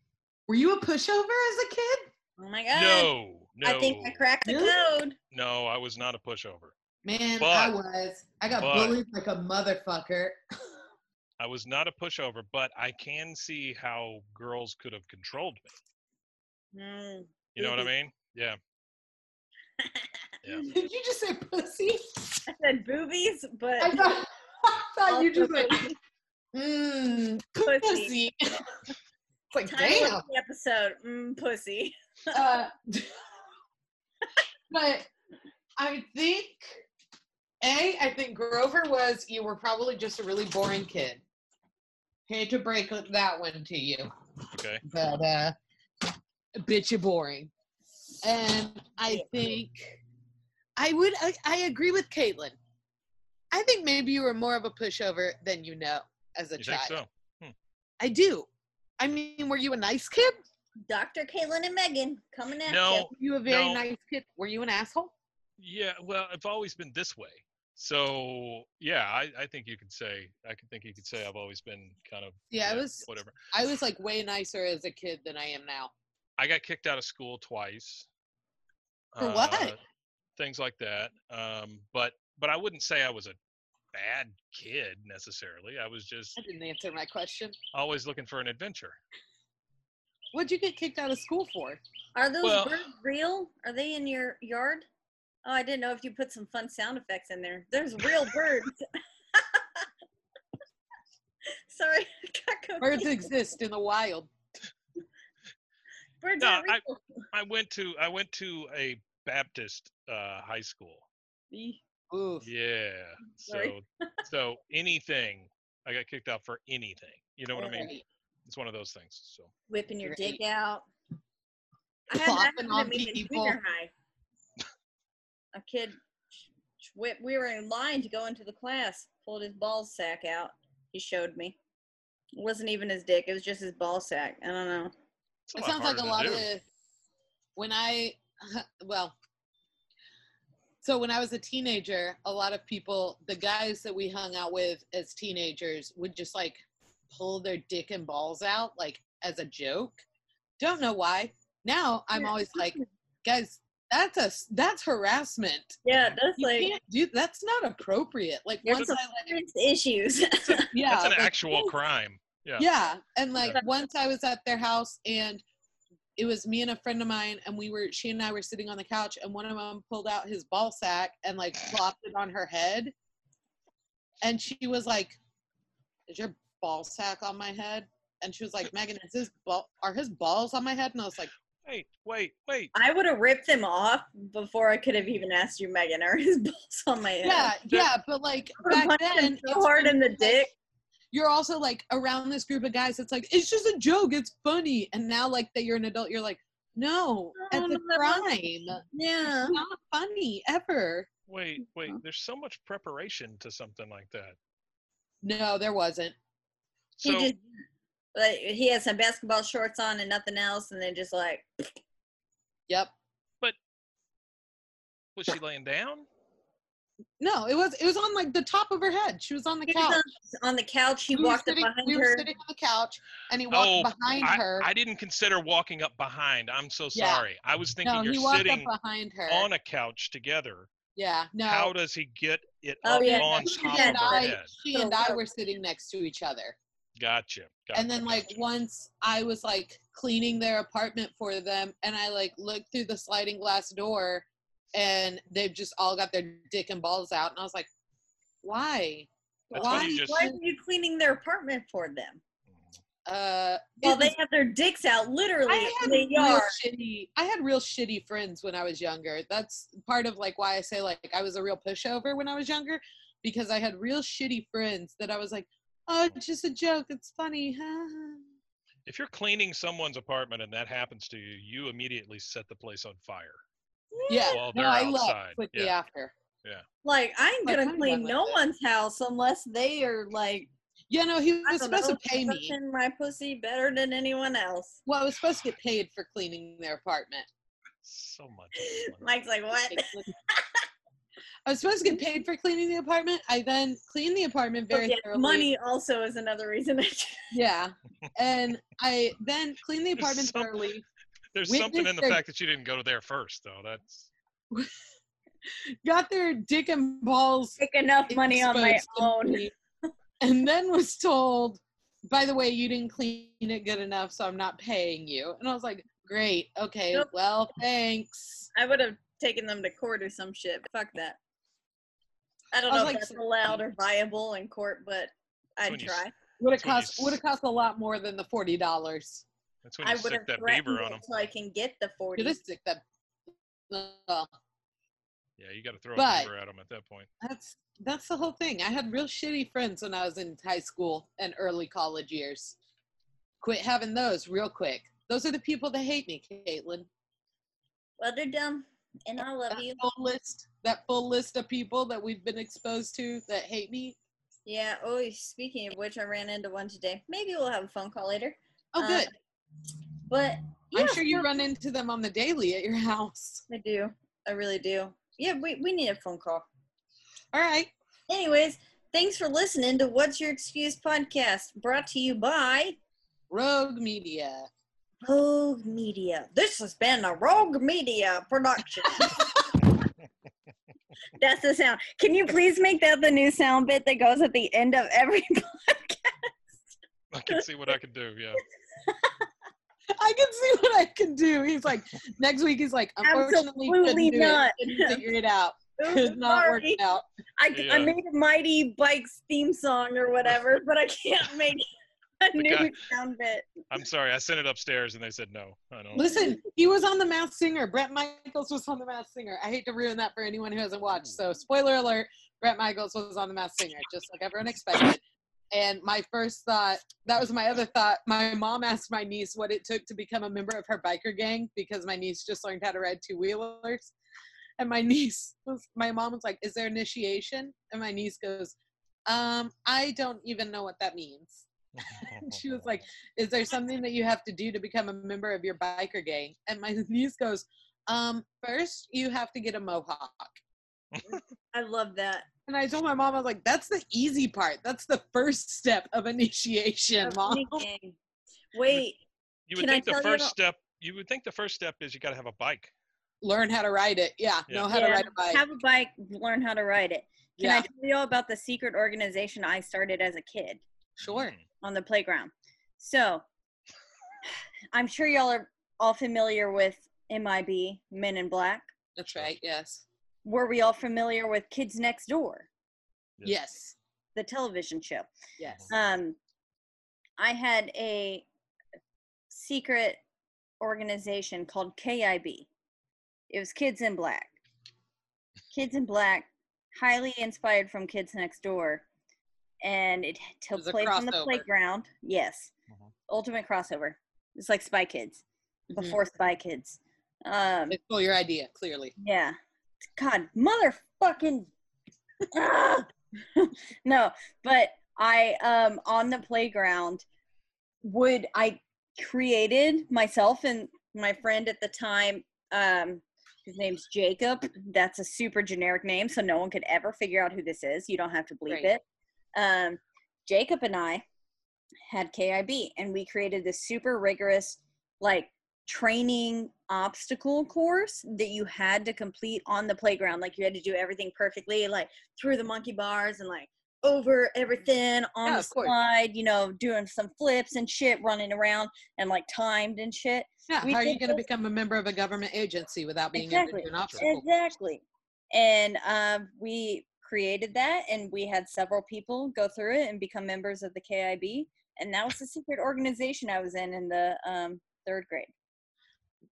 Were you a pushover as a kid? Oh my god! no, no, I think I cracked the Really? code. no, I was not a pushover. Man, I was. I got but- bullied like a motherfucker. I was not a pushover, but I can see how girls could have controlled me. Mm. You know what I mean? Yeah. (laughs) Yeah. Did you just say pussy? I said boobies, but I thought, (laughs) I thought you also just went, pussy. mmm, Pussy. pussy. (laughs) it's like, Title damn. the episode, mm, pussy. Uh, but I think, A, I think Grover was, you were probably just a really boring kid. Hate to break that one to you. Okay. but uh bitch you boring and i think i would I, I agree with caitlin i think maybe you were more of a pushover than you know as a You child think so? Hmm. i do i mean were you a nice kid Dr. Caitlin and Megan coming at No. you. were you a very No. nice kid were you an asshole Yeah. Well, I've always been this way. So yeah, I, I think you could say I could think you could say I've always been kind of yeah i was whatever. i was like way nicer as a kid than i am now I got kicked out of school twice. For what? uh, Things like that. Um, but but I wouldn't say I was a bad kid necessarily. I was just that didn't answer my question always looking for an adventure. what'd you get kicked out of school for Are those Well- birds real? Are they in your yard? Oh, I didn't know if you put some fun sound effects in there. There's real birds. (laughs) Sorry, (laughs) got birds exist in the wild Birds No, I- I went to I went to a Baptist uh, high school. Oof. Yeah. So so anything. I got kicked out for anything. You know what I mean? It's one of those things. So Whipping your dick out. I had that happen on to me in junior high. A kid, whip. We were in line to go into the class. Pulled his ball sack out. He showed me. It wasn't even his dick. It was just his ball sack. I don't know. It's a It sounds like a lot do. of the, when I (laughs) well so when I was a teenager, a lot of people, the guys that we hung out with as teenagers would just like pull their dick and balls out like as a joke. Don't know why. Now I'm Yeah. always like, guys, that's a s- that's harassment. Yeah, that's You like can't do that's not appropriate. Like there's once some I like serious issues. yeah, That's an like, actual crime. Yeah. yeah and like Yeah. once i was at their house and it was me and a friend of mine and we were she and i were sitting on the couch and one of them pulled out his ball sack and like plopped it on her head and she was like is your ball sack on my head and she was like megan is his ball are his balls on my head and i was like Wait, wait, wait. I would have ripped them off before I could have even asked you, Megan. Are his (laughs) balls on my head? yeah yeah but like back then so it's hard when in the like, dick. You're also like around this group of guys it's like it's just a joke it's funny and now like that you're an adult you're like no No, it's a no, crime Yeah. It's not funny ever. Wait, wait. Uh-huh. There's so much preparation to something like that. No, there wasn't. He just like he had some basketball shorts on and nothing else, and then just like Yep. But was she laying down? No, it was it was on like the top of her head. She was on the he couch. on, on the couch. He we were walked up sitting, behind we were her. sitting on the couch, and he walked Oh, behind I, her. I didn't consider walking up behind. I'm so Yeah. sorry. I was thinking no, you're sitting behind her. on a couch together. yeah, no. How does he get it Oh, up yeah, on she top and of her I, head? she and I were sitting next to each other. Gotcha. gotcha and then like gotcha. once I was like cleaning their apartment for them, and I like looked through the sliding glass door, and they've just all got their dick and balls out, and I was like, why? That's why? just- Why are you cleaning their apartment for them? Uh, Well, they was- have their dicks out literally I had in the real yard. shitty. I had real shitty friends when I was younger. That's part of like why I say like I was a real pushover when I was younger, because I had real shitty friends that I was like, oh, it's just a joke. It's funny. (laughs) if you're cleaning someone's apartment and that happens to you, you immediately set the place on fire. Yeah. While no, they're I outside, left quickly yeah. after. Like I'm gonna I'm clean no it. one's house unless they are like Yeah, no, he was supposed know, to pay me. my pussy better than anyone else. Well, I was supposed to get paid for cleaning their apartment. So much. Mike's like, what? I was supposed to get paid for cleaning the apartment. I then cleaned the apartment very Okay, thoroughly. money also is another reason. I Yeah. And I then cleaned the (laughs) apartment some- thoroughly. There's Witness something in the their- fact that you didn't go to there first, though. That's (laughs) got their dick and balls make enough money on my exposed own. and then was told by the way you didn't clean it good enough so i'm not paying you and i was like great okay Nope. well thanks I would have taken them to court or some shit. Fuck that. I don't I know like, if that's allowed or viable in court, but I'd try. would have That's when you cost would have cost a lot more than the forty dollars that's when I you would stick have that threatened beaver on them. so I can get the forty. you stick that uh, Yeah, you got to throw But- a beaver at them at that point. that's that's the whole thing i had real shitty friends when i was in high school and early college years quit having those real quick those are the people that hate me caitlin Well, they're dumb, and I love that you. full list that full list of people that we've been exposed to that hate me Yeah. Oh, speaking of which, I ran into one today. Maybe we'll have a phone call later. oh Uh, good But yeah, i'm sure you run into them on the daily at your (laughs) house I do. I really do. Yeah, we we need a phone call. all right Anyways, thanks for listening to What's Your Excuse podcast, brought to you by rogue media Rogue Media. This has been a Rogue Media production. (laughs) (laughs) That's the sound. Can you please make that the new sound bit that goes at the end of every podcast? I can see what I can do. Yeah. I can see what i can do he's like next week he's like unfortunately couldn't do not. it couldn't figure it out (laughs) Oops, could not work sorry. it out I, I made a Mighty Bikes theme song or whatever, but I can't make a (laughs) oh The new guy- sound bit. I'm sorry, I sent it upstairs and they said no. I don't. Listen, he was on The Masked Singer. Bret Michaels was on The Masked Singer. I hate to ruin that for anyone who hasn't watched. So, spoiler alert: Bret Michaels was on The Masked Singer, just like everyone expected. And my first thought, that was my other thought. My mom asked my niece what it took to become a member of her biker gang because my niece just learned how to ride two wheelers. And my (laughs) niece was, my mom was like, "Is there initiation?" And my niece goes, "Um, I don't even know what that means." (laughs) she was like, "Is there something that you have to do to become a member of your biker gang?" And my (laughs) niece goes, "Um, first you have to get a mohawk." (laughs) I love that. And I told my mom, I was like, "That's the easy part. That's the first step of initiation, Of mom." thinking. Wait, you would Can I think the tell you first about- step. You would think the first step is you got to have a bike. Learn how to ride it. Yeah, Yeah. know how to ride a bike. have a bike, learn how to ride it. Can I tell you all about the secret organization I started as a kid sure. Hmm. on the playground? So, (sighs) I'm sure y'all are all familiar with MIB, Men in Black. That's right. Yes. Were we all familiar with Kids Next Door, Yes. the television show? Yes. um i had a secret organization called kib it was kids in black kids in black highly inspired from kids next door and it took place on the playground yes Mhm. ultimate crossover it's like spy kids Mhm. before spy kids um They stole your idea, clearly. yeah. God, motherfucking. (laughs) No, but I um on the playground would I created myself and my friend at the time um his name's Jacob. That's a super generic name so no one could ever figure out who this is. You don't have to believe Right. it. Um Jacob and I had KIB and we created this super rigorous like training obstacle course that you had to complete on the playground. Like you had to do everything perfectly, like through the monkey bars and like over everything on Yeah, the of course. slide, you know, doing some flips and shit, running around and like timed and shit. Yeah. We how are you going to become a member of a government agency without being Exactly. able to do an obstacle? Exactly. And um, we created that and we had several people go through it and become members of the KIB. And that was the secret organization I was in in the um, third grade.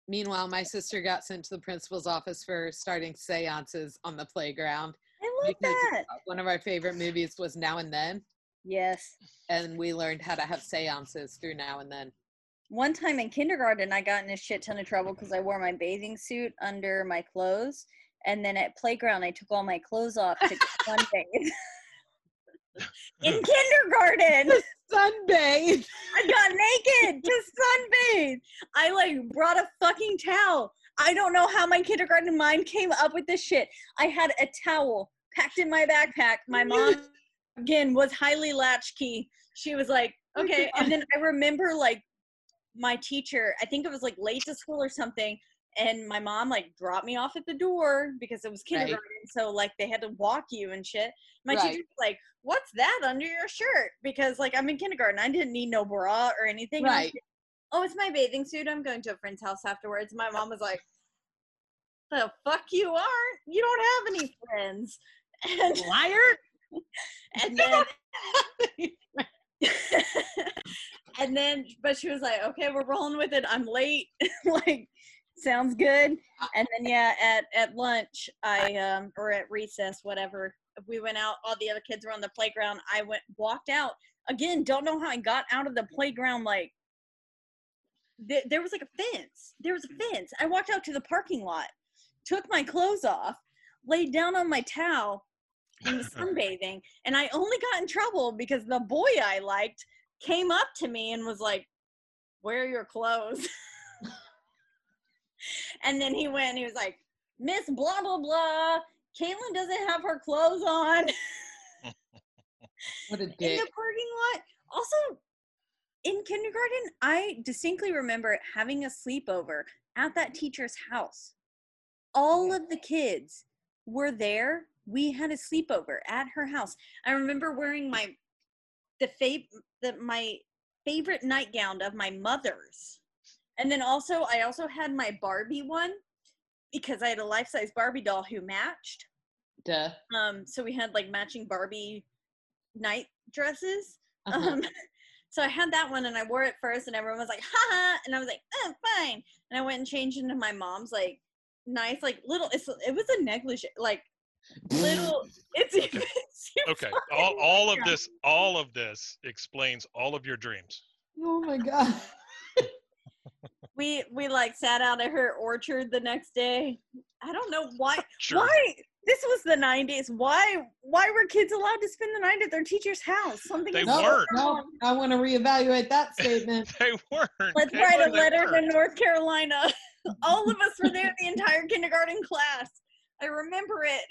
Meanwhile, my sister got sent to the principal's office for starting seances on the playground. I love uh, that. one of our favorite movies was Now and Then, Yes. and we learned how to have seances through Now and Then. One time in kindergarten, I got in a shit ton of trouble because I wore my bathing suit under my clothes. And then at playground, I took all my clothes off to sunbathe. (laughs) in kindergarten, (laughs) Sunbathe! I got naked to sunbathe. I like brought a fucking towel. I don't know how my kindergarten mind came up with this shit. I had a towel packed in my backpack. My (laughs) mom, again, was highly latchkey. She was like, okay. And then I remember like my teacher, I think it was like late to school or something. And my mom like dropped me off at the door because it was Right. kindergarten. So like they had to walk you and shit. My Right. teacher was like, what's that under your shirt? Because like I'm in kindergarten. I didn't need no bra or anything. And I was Right. like, oh, it's my bathing suit. I'm going to a friend's house afterwards. My mom was like, the fuck you aren't? You don't have any friends. And Liar! (laughs) and then (laughs) and then but she was like okay we're rolling with it i'm late (laughs) like sounds good. And then yeah at at lunch i um or at recess whatever we went out all the other kids were on the playground. I went walked out. Again don't know how i got out of the playground like th- there was like a fence. There was a fence. I walked out to the parking lot took my clothes off laid down on my towel and was (laughs) sunbathing. And i only got in trouble because the boy i liked came up to me and was like where are your clothes (laughs) and then he went he was like miss blah blah blah. Caitlin doesn't have her clothes on. What a (laughs) in the parking lot. Also in kindergarten i distinctly remember having a sleepover at that teacher's house. All of the kids were there. We had a sleepover at her house. I remember wearing my the fav the my favorite nightgown of my mother's and then also i also had my barbie one because i had a life-size barbie doll who matched Duh. um so we had like matching barbie night dresses Uh-huh. um (laughs) So I had that one and I wore it first, and everyone was like, "Ha ha!" And I was like, "Oh, fine." And I went and changed into my mom's like nice, like little. It's it was a negligee, like little. (laughs) It's Okay. it's Okay. All, all of this, all of this explains all of your dreams. Oh my god. (laughs) we we like sat out at her orchard the next day. I don't know why. (laughs) Sure. Why this was the '90s? Why why were kids allowed to spend the night at their teacher's house? Something They weren't. no, I want to reevaluate that (laughs) statement. They weren't. Let's They write a weren't. They letter to. North Carolina. (laughs) All of us were there the entire kindergarten class. I remember it.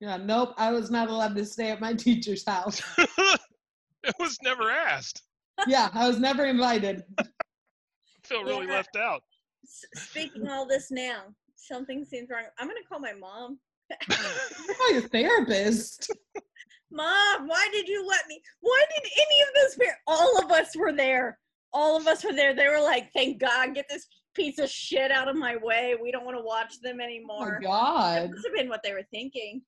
Yeah, nope. I was not allowed to stay at my teacher's house. it was never asked. Yeah, I was never invited. I (laughs) feel really Yeah. left out. S- Speaking all this now, something seems wrong. I'm gonna call my mom. (laughs) You're a therapist. Mom, why did you let me? Why did any of those parents? All of us were there. All of us were there. They were like, "Thank God, get this piece of shit out of my way. We don't want to watch them Oh my anymore." That god. must have been what they were thinking.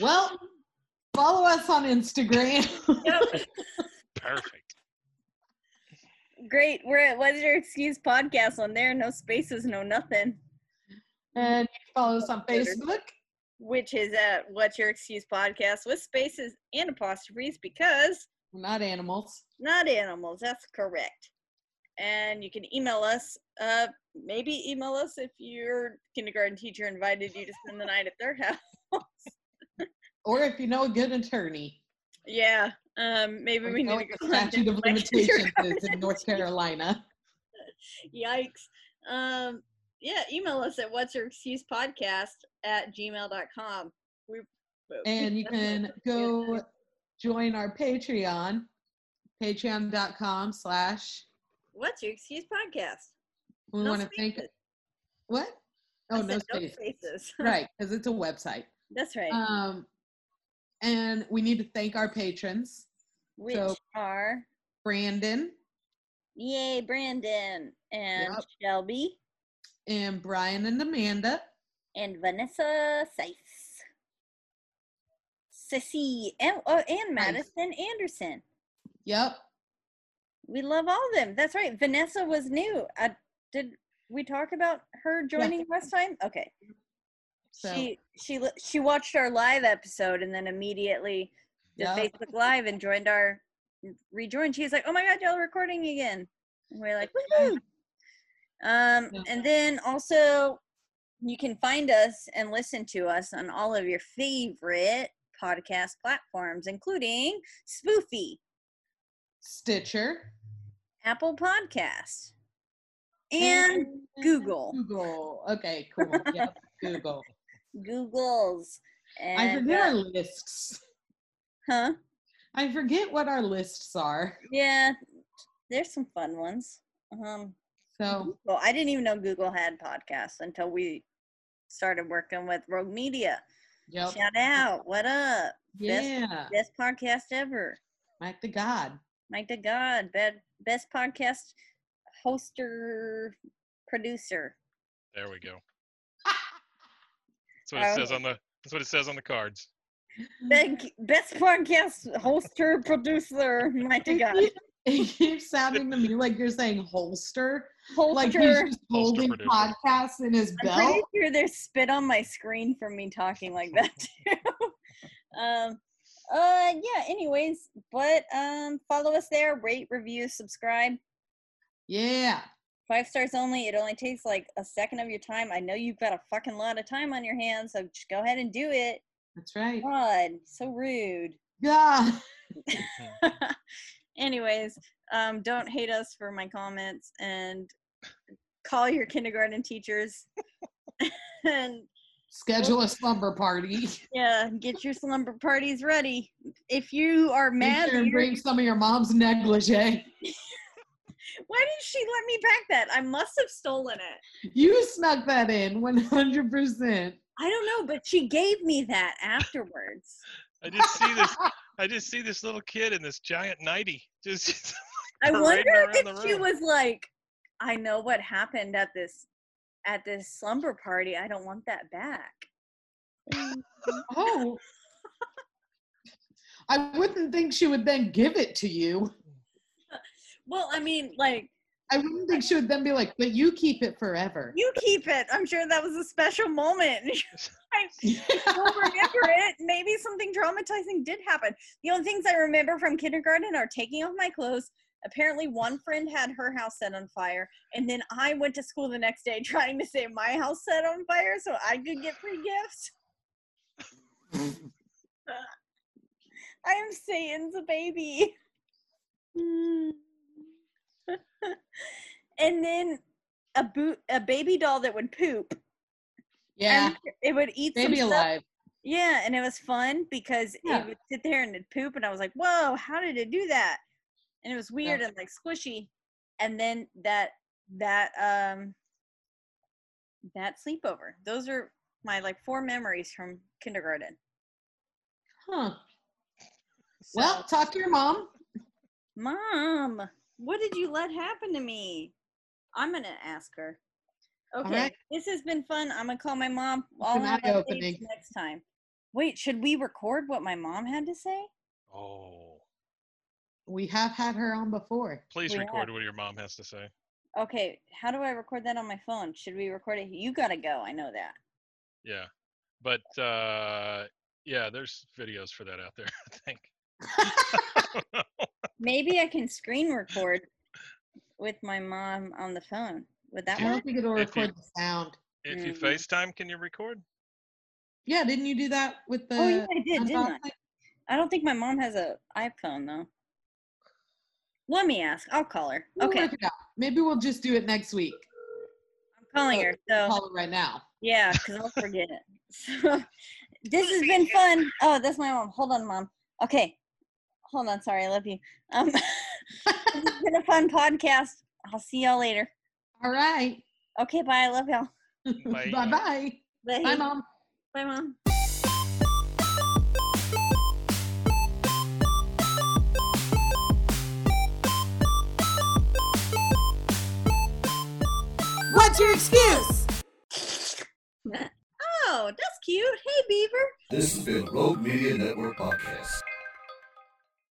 Well, follow us on Instagram. (laughs) Perfect. Great. We're at What's Your Excuse podcast on there. No spaces, no nothing. and you can follow us on Facebook. Which is at What's Your Excuse podcast with spaces and apostrophes because We're not animals. not animals. That's correct. And you can email us. Uh, maybe email us if your kindergarten teacher invited you to spend the night at their (laughs) house. Or if you know a good attorney. yeah. Um, maybe we know need to the statute of (laughs) limitations is in North. Carolina. (laughs) Yikes. Um, yeah, email us at what's your excuse podcast at gmail.com. We And you can go join our Patreon, patreon.com slash. What's your excuse podcast? We No want to thank. spaces. What? Oh, no said space. spaces. (laughs) Right, because it's a website. That's right. Um, and we need to thank our patrons Which so- are Brandon Yay, Brandon and Yep. Shelby and Brian and Amanda. and Vanessa Seiss. Sissy and oh, and Madison Anderson. Yep. We love all of them. That's right. Vanessa was new. Uh, did we talk about her joining last time? Okay. So, She she she watched our live episode and then immediately did Yep. Facebook Live and joined our rejoined. She's like, "Oh my god, y'all are recording again!" And we're like, "Woohoo!" Um, Yeah. and then also you can find us and listen to us on all of your favorite podcast platforms, including Spoofy, Stitcher. Apple Podcasts, and Google. Google. Okay, cool. Yep, Google. Google's. And, I forget our uh, lists. huh? I forget what our lists are. Yeah, there's some fun ones. Um, So, well, I didn't even know Google had podcasts until we started working with Rogue Media. yep. Shout out! What up? Yeah. Best podcast ever. Mike the God. Mike to God, best best podcast hoster producer. There we go. That's what it Oh. says on the. That's what it says on the cards. Beg- Best podcast hoster producer. Mighty to God. It keeps sounding to me like you're saying holster. holster. Like he's Holster. just holding producer. podcasts in his I'm pretty belt. sure there's spit on my screen from me talking like that too. (laughs) um uh yeah, anyways, but um follow us there, rate, review, subscribe. Yeah. Five stars only. It only takes like a second of your time. I know you've got a fucking lot of time on your hands, so just go ahead and do it. That's right. God, so rude. Yeah. (laughs) (laughs) anyways, um don't hate us for my comments and call your kindergarten teachers (laughs) and Schedule a slumber party. Yeah, get your slumber parties ready. If you are mad, sure bring some of your mom's negligee. Why did she let me back that? I must have stolen it. You snuck that in 100%. I don't know, but she gave me that afterwards. I just see this. I just see this little kid in this giant nighty. Just. I wonder if she was like, I know what happened at this at this slumber party. I don't want that back. Oh. I wouldn't think she would then give it to you. Well, I mean, like I wouldn't think she would then be like, but you keep it forever. you keep it. I'm sure that was a special moment. (laughs) I don't (laughs) remember it. Maybe something traumatizing did happen. The only things I remember from kindergarten are taking off my clothes. Apparently, one friend had her house set on fire, and then I went to school the next day (laughs) trying to say my house set on fire so I could get free gifts. I am Satan's baby. Hmm. (laughs) and then a boot, a baby doll that would poop. yeah, and it would eat baby stuff. alive. Yeah, and it was fun because Yeah. it would sit there and it'd poop, and I was like, "Whoa, how did it do that?" And it was weird and like squishy. And then that that um that sleepover. Those are my like four memories from kindergarten. Huh. Well, talk to your mom. Mom, what did you let happen to me? I'm gonna ask her. Okay, right. this has been fun. I'm gonna call my mom. It's I'll an have updates eye-opening. next time. Wait, should we record what my mom had to say? Oh, We have had her on before. please We record have. what your mom has to say. Okay, how do I record that on my phone? Should we record it? You gotta go. I know that. Yeah, but uh, yeah, there's videos for that out there. (laughs) I think. (laughs) (laughs) Maybe I can screen record with my mom on the phone. Would that work? I work? don't think it'll If you- record the sound. If you Mhm. FaceTime, can you record? Yeah, didn't you do that with the? Oh yeah, I did, didn't I? unboxing? I don't think my mom has a iPhone though. Let me ask. I'll call her. We'll Okay, work it out. Maybe we'll just do it next week. I'm calling her. So Call it right now. yeah, because I'll forget it. (laughs) So (laughs) this has been fun. Oh, that's my mom. Hold on, mom. Okay, hold on. Sorry, I love you. Um, (laughs) this has been a fun podcast. I'll see y'all later. All right. Okay, bye. I love y'all. (laughs) Bye. bye bye. Bye, Bye, mom. Bye, mom. What's your excuse? (laughs) Oh, that's cute. Hey, Beaver. This has been Rogue Media Network Podcast.